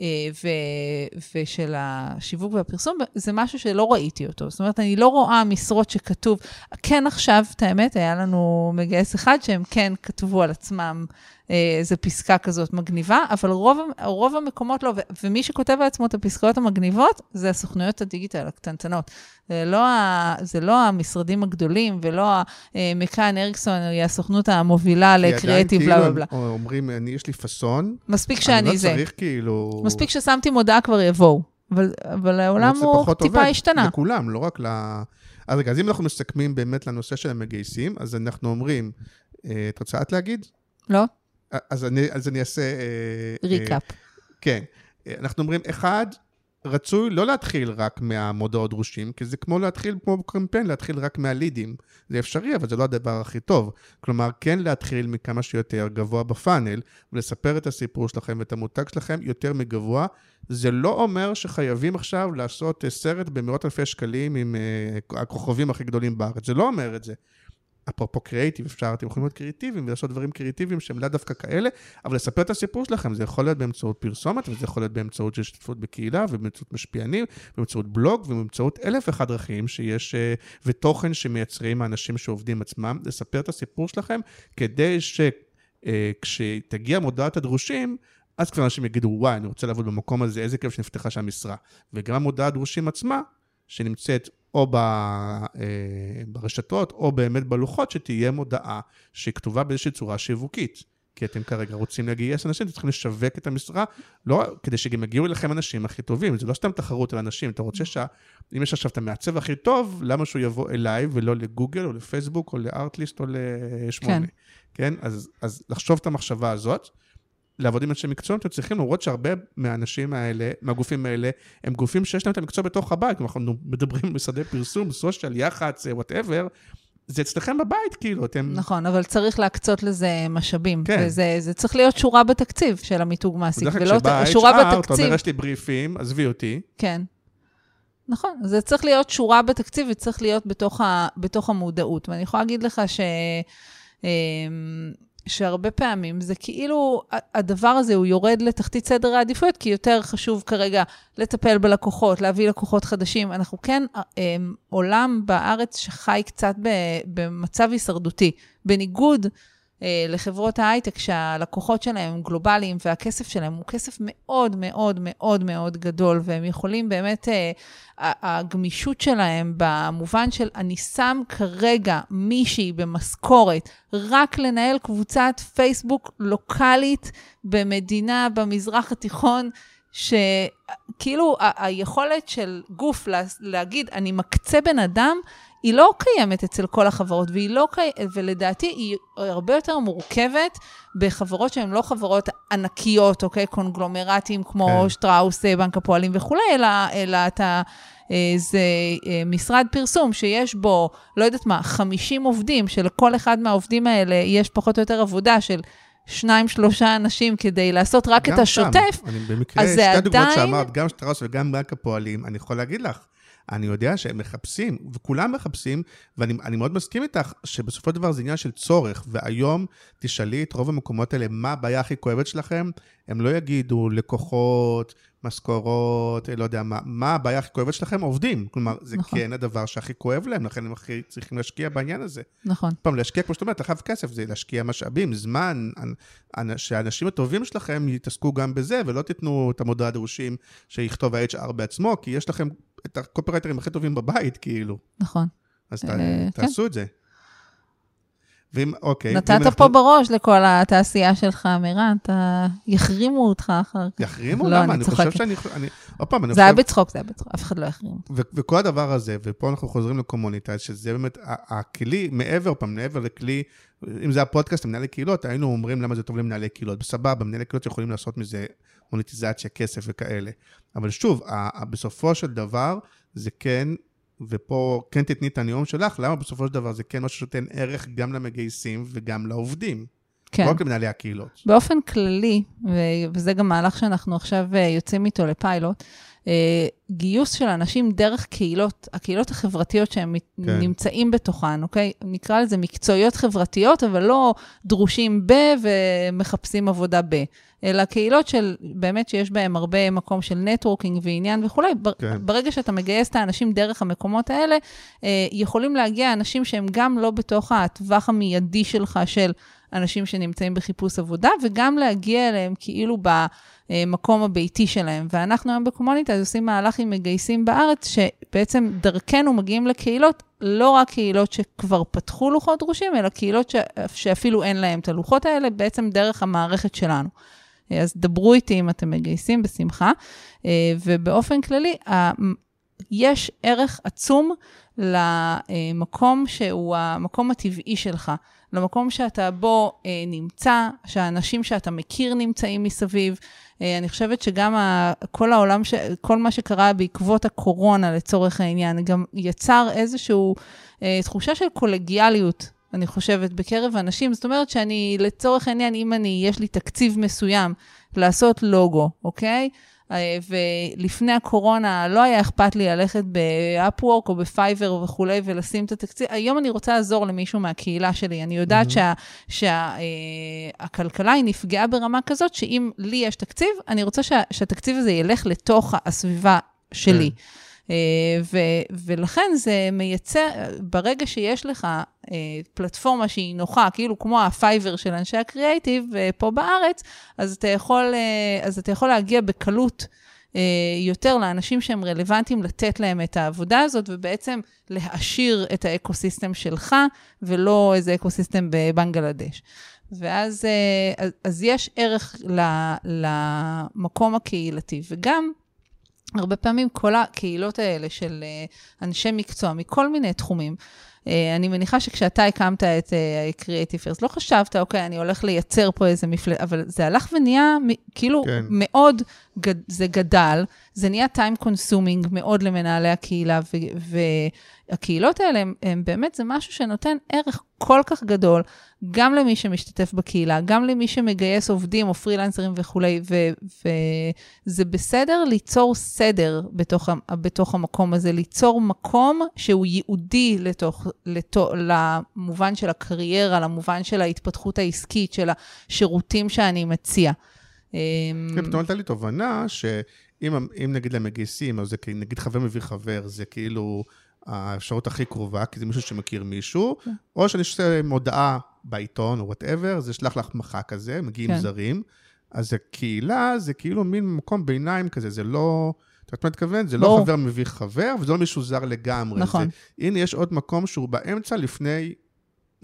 אה, ו- ושל השיווק והפרסום, זה משהו שלא ראיתי אותו. זאת אומרת, אני לא רואה משרות שכתוב, כן עכשיו, את האמת, היה לנו מגייס אחד שהם כן כתבו על עצמם אה, איזו פסקה כזאת מגניבה, אבל רוב, רוב המקומות לא, ומי שכותב על עצמו את הפסקאות המגניבות, זה הסוכנויות הדיגיטל הקטנטנות. זה לא, ה, זה לא המשרדים הגדולים, ולא אה, מקאן אריקסון, היא הסוכנות המובילה לקריאיטיב, כאילו בלה בלה בלה. אומרים, אני, יש לי פאסון, מספיק אני שאני לא זה. צריך כאילו... מספיק ששמתי מודעה כבר יבואו. אבל, אבל העולם הוא טיפה עובד השתנה. לכולם, לא רק ל... אז רגע, אז אם אנחנו מסכמים באמת לנושא של המגייסים, אז אנחנו אומרים, אה, את רוצה את להגיד? לא? אז אני, אז אני אעשה... אה, אה, ריקאפ. כן. אנחנו אומרים, אחד, רצוי לא להתחיל רק מהמודעות דרושים, כי זה כמו להתחיל, כמו קמפיין, להתחיל רק מהלידים. זה אפשרי, אבל זה לא הדבר הכי טוב. כלומר, כן להתחיל מכמה שיותר גבוה בפאנל, ולספר את הסיפור שלכם ואת המותג שלכם יותר מגבוה. זה לא אומר שחייבים עכשיו לעשות אה, סרט במאות אלפי שקלים עם הכוכבים הכי גדולים בארץ. זה לא אומר את זה. אפרופו קריאיטיב, אפשר, אתם יכולים להיות קריאיטיביים ולעשות דברים קריאיטיביים שהם לאו דווקא כאלה, אבל לספר את הסיפור שלכם, זה יכול להיות באמצעות פרסומת, וזה יכול להיות באמצעות השתתפות בקהילה, ובאמצעות משפיענים, באמצעות בלוג, ובאמצעות אלף ואחד דרכים שיש, אה, ותוכן שמייצרים האנשים שעובדים עצמם, לספר את הסיפור שלכם, כדי שכשתגיע מודעת הדרושים, אז כבר אנשים יגידו, וואי, אני רוצה לעבוד במקום הזה, איזה כיף שנפתחה שם משרה. וגם המודעת דרושים עצמה, שנמצאת או ב, אה, ברשתות, או באמת בלוחות, שתהיה מודעה שכתובה באיזושהי צורה שיווקית. כי אתם כרגע רוצים לגייס אנשים, אתם צריכים לשווק את המשרה, לא, כדי שגם יגיעו אליכם אנשים הכי טובים. זה לא סתם תחרות על אנשים, אתה רוצה שה... אם יש עכשיו את המעצב הכי טוב, למה שהוא יבוא אליי ולא לגוגל, או לפייסבוק, או לארטליסט, או לשמונה. כן. כן? אז, אז לחשוב את המחשבה הזאת. לעבוד עם אנשי מקצוע, אתם צריכים למרות שהרבה מהאנשים האלה, מהגופים האלה, הם גופים שיש להם את המקצוע בתוך הבית, כלומר, אנחנו מדברים על משרדי פרסום, סושיאל, יח"צ, וואטאבר, זה אצלכם בבית, כאילו, אתם... נכון, אבל צריך להקצות לזה משאבים. כן. וזה זה צריך להיות שורה בתקציב של המיתוג מעסיק, ולא ת- שורה אתה בתקציב. אומר, יש לי בריפים, עזבי אותי. כן. נכון, זה צריך להיות שורה בתקציב וצריך להיות בתוך, ה, בתוך המודעות. ואני יכולה להגיד לך ש... שהרבה פעמים זה כאילו, הדבר הזה הוא יורד לתחתית סדר העדיפויות, כי יותר חשוב כרגע לטפל בלקוחות, להביא לקוחות חדשים. אנחנו כן אמ, עולם בארץ שחי קצת במצב הישרדותי. בניגוד אה, לחברות ההייטק, שהלקוחות שלהם הם גלובליים והכסף שלהם הוא כסף מאוד מאוד מאוד מאוד גדול, והם יכולים באמת, אה, הגמישות שלהם במובן של אני שם כרגע מישהי במשכורת רק לנהל קבוצת פייסבוק לוקאלית במדינה במזרח התיכון, שכאילו היכולת של גוף לה, להגיד, אני מקצה בן אדם, היא לא קיימת אצל כל החברות, והיא לא קי... ולדעתי היא הרבה יותר מורכבת בחברות שהן לא חברות ענקיות, אוקיי? קונגלומרטים כמו כן. שטראוס, בנק הפועלים וכולי, אלא, אלא אתה... אה, זה אה, משרד פרסום שיש בו, לא יודעת מה, 50 עובדים, שלכל אחד מהעובדים האלה יש פחות או יותר עבודה של שניים, שלושה אנשים כדי לעשות רק את השוטף, שם, אני במקרה, אז שתי זה הדוגמאות עדיין- שאמרת, גם שטראוס וגם בנק הפועלים, אני יכול להגיד לך, אני יודע שהם מחפשים, וכולם מחפשים, ואני אני מאוד מסכים איתך, שבסופו של דבר זה עניין של צורך, והיום תשאלי את רוב המקומות האלה, מה הבעיה הכי כואבת שלכם, הם לא יגידו לקוחות, משכורות, לא יודע מה, מה הבעיה הכי כואבת שלכם? עובדים. כלומר, זה נכון. כן הדבר שהכי כואב להם, לכן הם הכי צריכים להשקיע בעניין הזה. נכון. פעם, להשקיע, כמו שאת אומרת, לחייב כסף, זה להשקיע משאבים, זמן, שהאנשים הטובים שלכם יתעסקו גם בזה, ולא תיתנו את המודעה הדרושים שיכתוב ה-HR בעצמו, כי יש לכם את הקופרייטרים הכי טובים בבית, כאילו. נכון. אז אה, תעשו כן. את זה. ואם, אוקיי. נתת פה אנחנו... בראש לכל התעשייה שלך, מירן, אתה... יחרימו אותך אחר כך. יחרימו? לא, למה? אני, אני חושב שאני... אני... עוד פעם, אני זה חושב... היה בצחוק, זה היה בצחוק, אף אחד לא יחרים. ו- וכל הדבר הזה, ופה אנחנו חוזרים לקומוניטייז, שזה באמת הכלי, מעבר, פעם, מעבר לכלי, אם זה הפודקאסט למנהלי קהילות, היינו אומרים למה זה טוב למנהלי קהילות. בסבבה, מנהלי קהילות יכולים לעשות מזה מוניטיזציה, כסף וכאלה. אבל שוב, בסופו של דבר, זה כן ופה כן תתני את הנאום שלך, למה בסופו של דבר זה כן משהו שנותן ערך גם למגייסים וגם לעובדים. כן. לא רק למנהלי הקהילות. באופן כללי, וזה גם מהלך שאנחנו עכשיו אה, יוצאים איתו לפיילוט, אה, גיוס של אנשים דרך קהילות, הקהילות החברתיות שהם כן. נמצאים בתוכן, אוקיי? נקרא לזה מקצועיות חברתיות, אבל לא דרושים ב ומחפשים עבודה ב. אלא קהילות של באמת שיש בהן הרבה מקום של networking ועניין וכולי. כן. ברגע שאתה מגייס את האנשים דרך המקומות האלה, אה, יכולים להגיע אנשים שהם גם לא בתוך הטווח המיידי שלך של אנשים שנמצאים בחיפוש עבודה, וגם להגיע אליהם כאילו במקום הביתי שלהם. ואנחנו היום בקומוניטייז עושים מהלך עם מגייסים בארץ, שבעצם דרכנו מגיעים לקהילות, לא רק קהילות שכבר פתחו לוחות דרושים, אלא קהילות ש... שאפילו אין להם את הלוחות האלה, בעצם דרך המערכת שלנו. אז דברו איתי אם אתם מגייסים, בשמחה. ובאופן כללי, יש ערך עצום למקום שהוא המקום הטבעי שלך. למקום שאתה בו אה, נמצא, שהאנשים שאתה מכיר נמצאים מסביב. אה, אני חושבת שגם כל העולם, כל מה שקרה בעקבות הקורונה, לצורך העניין, גם יצר איזושהי אה, תחושה של קולגיאליות. אני חושבת, בקרב אנשים. זאת אומרת שאני, לצורך העניין, אם אני, יש לי תקציב מסוים לעשות לוגו, אוקיי? אה, ולפני הקורונה לא היה אכפת לי ללכת באפוורק או בפייבר וכולי ולשים את התקציב. היום אני רוצה לעזור למישהו מהקהילה שלי. אני יודעת mm-hmm. שהכלכלה שה, אה, היא נפגעה ברמה כזאת, שאם לי יש תקציב, אני רוצה שה, שהתקציב הזה ילך לתוך הסביבה שלי. כן. אה, ו- ולכן זה מייצר, ברגע שיש לך אה, פלטפורמה שהיא נוחה, כאילו כמו ה Fiverr של אנשי הקריאייטיב אה, פה בארץ, אז אתה יכול, אז אתה יכול להגיע בקלות. יותר לאנשים שהם רלוונטיים לתת להם את העבודה הזאת, ובעצם להעשיר את האקוסיסטם שלך, ולא איזה אקוסיסטם בבנגלדש. ואז אז, אז יש ערך למקום הקהילתי, וגם הרבה פעמים כל הקהילות האלה של אה, אנשי מקצוע מכל מיני תחומים, אה, אני מניחה שכשאתה הקמת את uh, Creative First, לא חשבת, אוקיי, אני הולך לייצר פה איזה מפלט, אבל זה הלך ונהיה כאילו כן. מאוד, זה גדל, זה נהיה time consuming מאוד למנהלי הקהילה, והקהילות האלה, הם, הם באמת, זה משהו שנותן ערך כל כך גדול, גם למי שמשתתף בקהילה, גם למי שמגייס עובדים או פרילנסרים וכולי, וזה בסדר ליצור סדר בתוך, בתוך המקום הזה, ליצור מקום שהוא ייעודי לתוך, לתוך, למובן של הקריירה, למובן של ההתפתחות העסקית, של השירותים שאני מציע. אמ, כן, פתאום הייתה לי תובנה שאם נגיד למגייסים, או זה נגיד חבר מביא חבר, זה כאילו... האפשרות הכי קרובה, כי זה מישהו שמכיר מישהו, כן. או שאני עושה מודעה בעיתון או וואטאבר, זה שלח לך מחק כזה, מגיעים כן. זרים. אז הקהילה זה כאילו מין מקום ביניים כזה, זה לא... את יודעת מה את מתכוונת? זה לא חבר מביא חבר, וזה לא מישהו זר לגמרי. נכון. הנה, יש עוד מקום שהוא באמצע לפני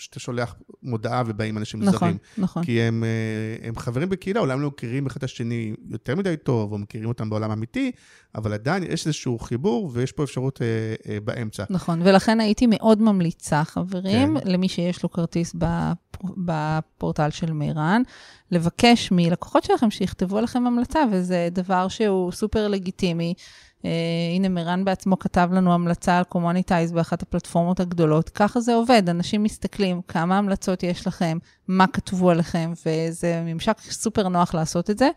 שאתה שולח מודעה ובאים אנשים נכון, זרים. נכון, נכון. כי הם, אה, הם חברים בקהילה, אולי הם לא מכירים אחד את השני יותר מדי טוב, או מכירים אותם בעולם אמיתי, אבל עדיין יש איזשהו חיבור ויש פה אפשרות אה, אה, באמצע. נכון, ולכן הייתי מאוד ממליצה, חברים, כן. למי שיש לו כרטיס בפורטל של מירן, לבקש מלקוחות שלכם שיכתבו לכם המלצה, וזה דבר שהוא סופר לגיטימי. אה, הנה, מירן בעצמו כתב לנו המלצה על קומוניטייז באחת הפלטפורמות הגדולות. ככה זה עובד, אנשים מסתכלים כמה המלצות יש לכם, מה כתבו עליכם, וזה ממשק סופר נוח לעשות את זה.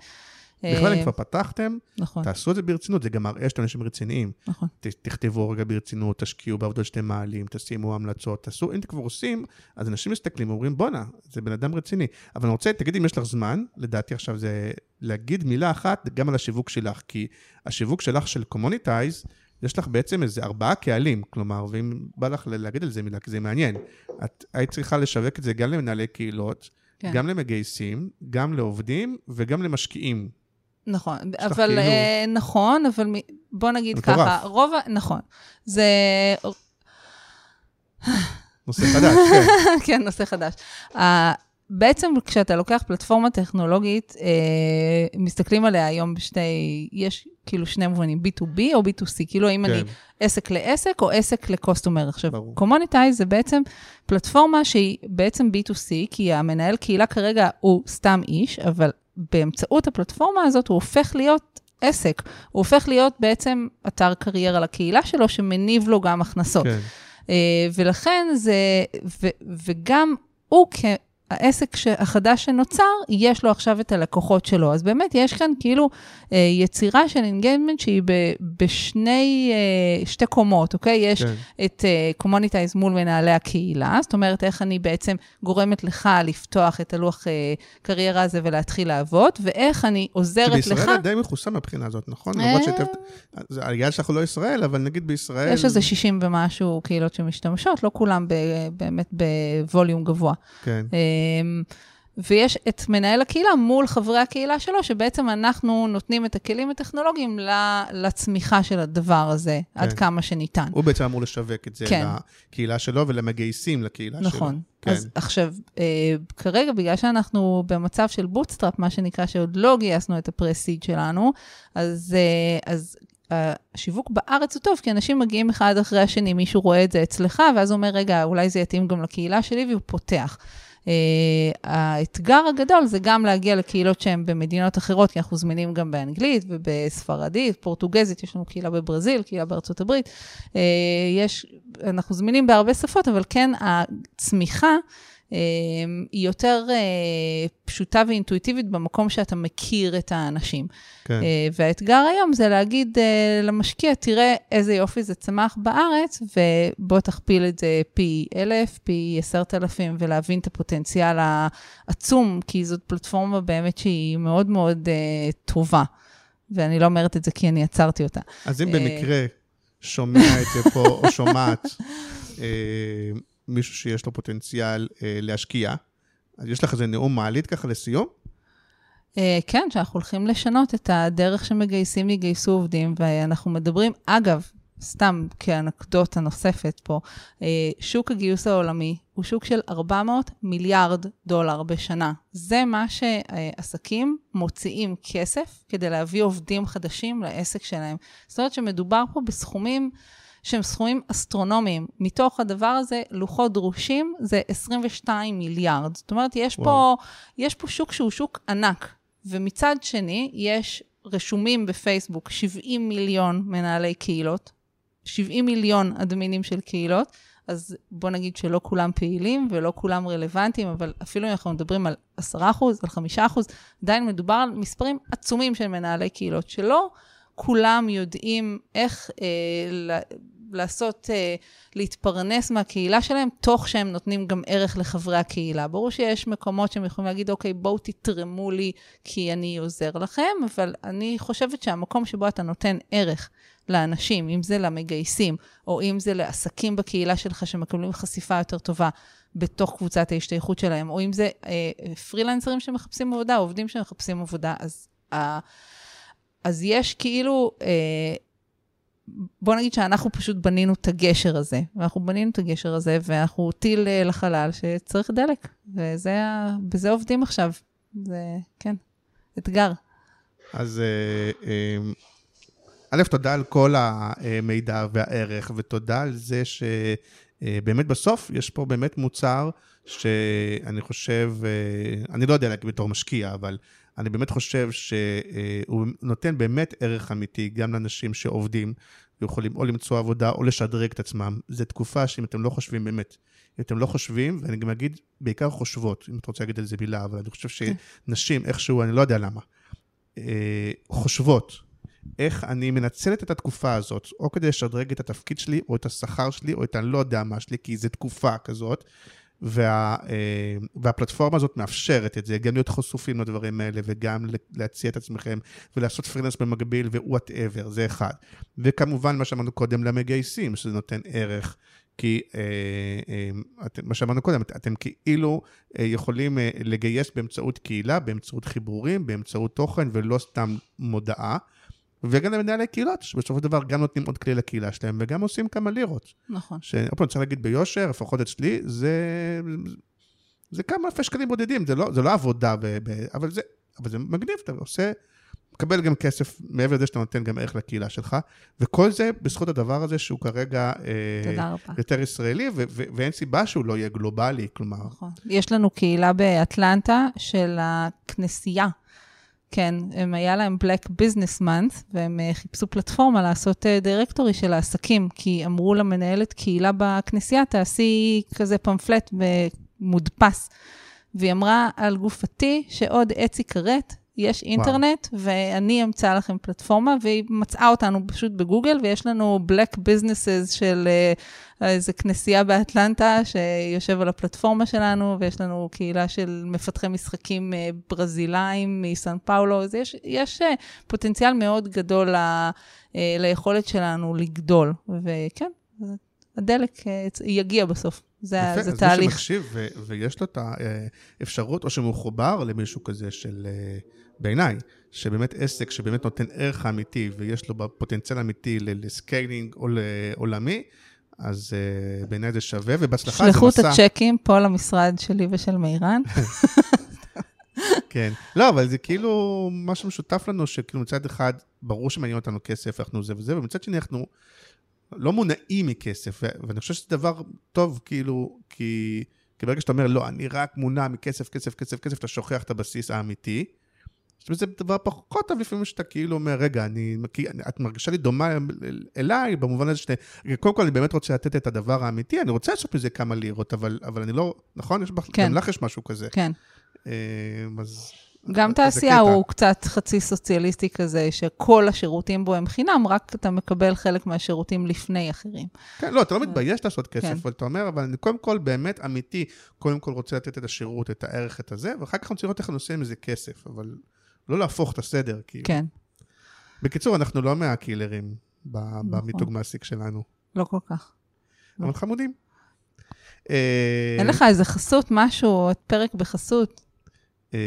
בכלל, אם אה, כבר פתחתם, נכון, תעשו את זה ברצינות, זה גם מראה שאתם אנשים רציניים. נכון. ת- תכתבו רגע ברצינות, תשקיעו בעבודות שאתם מעלים, תשימו המלצות, תעשו, אם אתם כבר עושים, אז אנשים מסתכלים ואומרים, בואנה, זה בן אדם רציני. אבל אני רוצה, תגידי אם יש לך זמן, לדעתי עכשיו זה להגיד מילה אחת גם על השיווק שלך, כי השיווק שלך של קומוניטייז, יש לך בעצם איזה ארבעה קהלים, כלומר, ואם בא לך להגיד על זה מילה, כי זה מעניין, את היית צריכה לשווק את זה גם למנהלי קהילות, כן. גם למגייסים, גם לעובדים וגם למשקיעים. נכון, אבל כאילו- אה, נכון, אבל מ- בוא נגיד מטורף. ככה, רוב ה... נכון. זה... נושא חדש, כן. כן, נושא חדש. אה, בעצם כשאתה לוקח פלטפורמה טכנולוגית, אה, מסתכלים עליה היום בשתי, יש כאילו שני מובנים, B2B או B2C, כאילו האם אני כן. עסק לעסק או עסק ל customer. עכשיו. קומוניטייז זה בעצם פלטפורמה שהיא בעצם B2C, כי המנהל קהילה כרגע הוא סתם איש, אבל באמצעות הפלטפורמה הזאת הוא הופך להיות עסק. הוא הופך להיות בעצם אתר קריירה לקהילה שלו, שמניב לו גם הכנסות. כן. אה, ולכן זה, ו, וגם הוא כעסק ש- החדש שנוצר, יש לו עכשיו את הלקוחות שלו. אז באמת יש כאן כאילו אה, יצירה של engagement שהיא ב, בשני, אה, שתי קומות, אוקיי? יש כן. את Communities מול מנהלי הקהילה, זאת אומרת, איך אני בעצם גורמת לך לפתוח את הלוח אה, קריירה הזה ולהתחיל לעבוד, ואיך אני עוזרת לך... שבישראל די מחוסן מבחינה הזאת, נכון? אה. למרות. זה- שלך הוא לא ישראל, אבל נגיד בישראל... יש איזה 60 ומשהו קהילות שמשתמשות, לא כולם ב, באמת ב volume גבוה. כן. אמ, ויש את מנהל הקהילה מול חברי הקהילה שלו, שבעצם אנחנו נותנים את הכלים הטכנולוגיים לצמיחה של הדבר הזה, כן. עד כמה שניתן. הוא בעצם אמור לשווק את זה כן. לקהילה שלו ולמגייסים לקהילה שלו. נכון. כן. אז עכשיו, אה, כרגע, בגלל שאנחנו במצב של bootstrap, מה שנקרא, שעוד לא גייסנו את ה pre-seed שלנו, אז, אה, אז השיווק בארץ הוא טוב, כי אנשים מגיעים אחד אחרי השני, מישהו רואה את זה אצלך, ואז הוא אומר, רגע, אולי זה יתאים גם לקהילה שלי, והוא פותח. אה, האתגר הגדול זה גם להגיע לקהילות שהן במדינות אחרות, כי אנחנו זמינים גם באנגלית ובספרדית, פורטוגזית, יש לנו קהילה בברזיל, קהילה בארצות הברית. Uh, יש, אנחנו זמינים בהרבה שפות, אבל כן, הצמיחה היא יותר uh, פשוטה ואינטואיטיבית במקום שאתה מכיר את האנשים. כן. אה, והאתגר היום זה להגיד אה, למשקיע, תראה איזה יופי זה צמח בארץ, ובוא תכפיל את זה פי אלף, פי עשרת אלפים, ולהבין את הפוטנציאל העצום, כי זאת פלטפורמה באמת שהיא מאוד מאוד אה, טובה. ואני לא אומרת את זה כי אני עצרתי אותה. אז אם אה, במקרה שומע את זה פה, או שומעת אה, מישהו שיש לו פוטנציאל אה, להשקיע, אז יש לך איזה נאום מעלית ככה לסיום? Uh, כן, שאנחנו הולכים לשנות את הדרך שמגייסים יגייסו עובדים, ואנחנו מדברים, אגב, סתם כאנקדוטה נוספת פה, uh, שוק הגיוס העולמי הוא שוק של 400 מיליארד דולר בשנה. זה מה שעסקים מוציאים כסף כדי להביא עובדים חדשים לעסק שלהם. זאת אומרת שמדובר פה בסכומים... שהם סכומים אסטרונומיים. מתוך הדבר הזה, לוחות דרושים זה 22 מיליארד. זאת אומרת, יש, פה, יש פה שוק שהוא שוק ענק. ומצד שני, יש רשומים בפייסבוק 70 מיליון מנהלי קהילות, 70 מיליון אדמינים של קהילות, אז בוא נגיד שלא כולם פעילים ולא כולם רלוונטיים, אבל אפילו אם אנחנו מדברים על 10%, על 5%, עדיין מדובר על מספרים עצומים של מנהלי קהילות, שלא כולם יודעים איך אה, לעשות, אה, להתפרנס מהקהילה שלהם, תוך שהם נותנים גם ערך לחברי הקהילה. ברור שיש מקומות שהם יכולים להגיד, אוקיי, בואו תתרמו לי כי אני עוזר לכם, אבל אני חושבת שהמקום שבו אתה נותן ערך לאנשים, אם זה למגייסים, או אם זה לעסקים בקהילה שלך שמקבלים חשיפה יותר טובה בתוך קבוצת ההשתייכות שלהם, או אם זה אה, פרילנסרים שמחפשים עבודה, עובדים שמחפשים עבודה, אז, אה, אז יש כאילו... אה, בוא נגיד שאנחנו פשוט בנינו את הגשר הזה, ואנחנו בנינו את הגשר הזה, ואנחנו טיל לחלל שצריך דלק, וזה, בזה עובדים עכשיו. זה, כן, אתגר. אז א', תודה על כל המידע והערך, ותודה על זה שבאמת בסוף יש פה באמת מוצר שאני חושב, אני לא יודע להגיד בתור משקיע, אבל אני באמת חושב שהוא נותן באמת ערך אמיתי גם לאנשים שעובדים ויכולים או למצוא עבודה או לשדרג את עצמם. זו תקופה שאם אתם לא חושבים באמת, אם אתם לא חושבים, ואני גם אגיד, בעיקר חושבות, אם אתה רוצה להגיד על זה מילה, אבל אני חושב שנשים איכשהו, אני לא יודע למה, אה, חושבות איך אני מנצלת את התקופה הזאת, או כדי לשדרג את התפקיד שלי, או את השכר שלי, או את אני לא יודע מה שלי, כי זו תקופה כזאת, וה, אה, והפלטפורמה הזאת מאפשרת את זה, גם להיות חשופים לדברים האלה, וגם להציע את עצמכם, ולעשות פרילנס במקביל, ו whatever, זה אחד. וכמובן, מה שאמרנו קודם, למגייסים, שזה נותן ערך. כי אה, אה, מה שאמרנו קודם, את, אתם כאילו יכולים לגייס באמצעות קהילה, באמצעות חיבורים, באמצעות תוכן, ולא סתם מודעה. וגם למנהלי קהילות, שבסופו של דבר גם נותנים עוד כלי לקהילה שלהם, וגם עושים כמה לירות. נכון. שעוד פעם, צריך להגיד ביושר, לפחות אצלי, זה, זה כמה אלפי שקלים בודדים, זה לא, זה לא עבודה, ב, ב, אבל, זה, אבל זה מגניב, אתה עושה, מקבל גם כסף מעבר לזה שאתה נותן גם ערך לקהילה שלך, וכל זה בזכות הדבר הזה שהוא כרגע אה, יותר ישראלי, ו- ו- ואין סיבה שהוא לא יהיה גלובלי, כלומר... נכון. יש לנו קהילה באטלנטה של הכנסייה. כן, הם היה להם Black Business Month, והם uh, חיפשו פלטפורמה לעשות דירקטורי uh, של העסקים, כי אמרו למנהלת קהילה בכנסייה, תעשי כזה פמפלט מודפס. והיא אמרה על גופתי שעוד עץ ייכרת, יש אינטרנט, וואו. ואני אמצא לכם פלטפורמה, והיא מצאה אותנו פשוט בגוגל, ויש לנו Black Businesses של uh, איזה כנסייה באטלנטה, שיושב על הפלטפורמה שלנו, ויש לנו קהילה של מפתחי משחקים uh, ברזילאים מסן פאולו, אז יש, יש uh, פוטנציאל מאוד גדול ל, ליכולת שלנו לגדול, וכן, הדלק יגיע בסוף. זה, יפה, זה תהליך. אז מי שמקשיב ו- ויש לו את האפשרות, או שמחובר למישהו כזה של... אה... בעיניי, שבאמת עסק שבאמת נותן ערך אמיתי ויש לו פוטנציאל אמיתי ל scaling עולמי, אז אה, בעיניי זה שווה, ובהצלחה זה מסע... שלחו את הצ'קים פה למשרד שלי ושל מירן. כן. לא, אבל זה כאילו משהו משותף לנו, שכאילו מצד אחד, ברור שמעניין אותנו כסף, אנחנו זה וזה, ומצד שני אנחנו לא מונעים מכסף, ואני חושב שזה דבר טוב, כאילו, כי, כי ברגע שאתה אומר, לא, אני רק מונע מכסף, כסף, כסף, כסף, אתה שוכח את הבסיס האמיתי. זה דבר פחות טוב לפעמים שאתה כאילו אומר, רגע, אני, את מרגישה לי דומה אליי, במובן הזה שאתה, קודם כל אני באמת רוצה לתת את הדבר האמיתי, אני רוצה לעשות מזה כמה לירות, אבל, אבל אני לא, נכון? יש, כן. גם לך יש משהו כזה. כן. אה, אז... גם תעשייה הוא קצת חצי סוציאליסטי כזה, שכל השירותים בו הם חינם, רק אתה מקבל חלק מהשירותים לפני אחרים. כן, לא, אתה לא מתבייש לעשות כסף, כן. אבל אתה אומר, אבל אני קודם כל באמת אמיתי, קודם כל רוצה לתת את השירות, את הערך, את הזה, ואחר כך אני רוצה לראות איך אני עושה עם זה כסף, אבל לא להפוך את הסדר, כאילו. כן. בקיצור, אנחנו לא מהקילרים נכון. במיתוג מעסיק שלנו. לא כל כך. אבל. חמודים. אין לך איזה חסות, משהו, פרק בחסות? אה,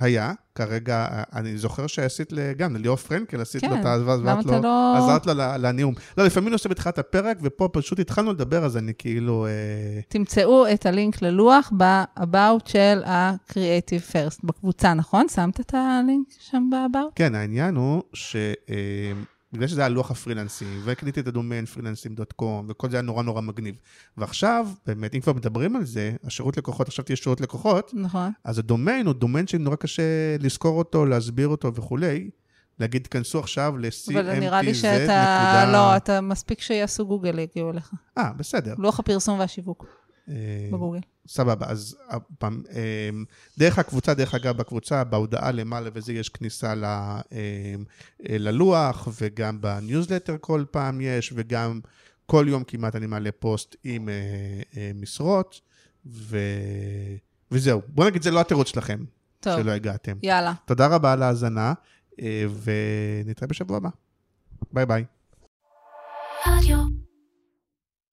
היה, כרגע, אני זוכר שעשית גם לליאור פרנקל, עשית כן, לו את העזבה, למה אתה לא... עזרת לו לנאום. לא, לפעמים אני עושה בתחילת הפרק, ופה פשוט התחלנו לדבר, אז אני כאילו... אה... תמצאו את הלינק ללוח ב-about של ה-Creative First, בקבוצה, נכון? שמת את הלינק שם ב-about? כן, העניין הוא ש... בגלל שזה היה לוח הפרילנסים, וקניתי את הדומיין פרילנסים.קום, וכל זה היה נורא נורא מגניב. ועכשיו, באמת, אם כבר מדברים על זה, השירות לקוחות, עכשיו תהיה שירות לקוחות, נכון. אז הדומיין הוא דומיין שנורא קשה לזכור אותו, להסביר אותו וכולי. להגיד, כנסו עכשיו ל-CMTZ, אבל נראה לי שאתה, נקודה... לא, אתה מספיק שיעשו גוגל, יגיעו אליך. אה, בסדר. לוח הפרסום והשיווק. אה, בגוגל. סבבה, אז פעם, אה, דרך הקבוצה, דרך אגב, בקבוצה, בהודעה למעלה וזה, יש כניסה ל, אה, ללוח, וגם בניוזלטר כל פעם יש, וגם כל יום כמעט אני מעלה פוסט עם משרות, ו... וזהו. בוא נגיד, זה לא התירוץ שלכם, טוב. שלא הגעתם. יאללה. תודה רבה על ההאזנה, ונתראה בשבוע הבא. ביי ביי. רדיו.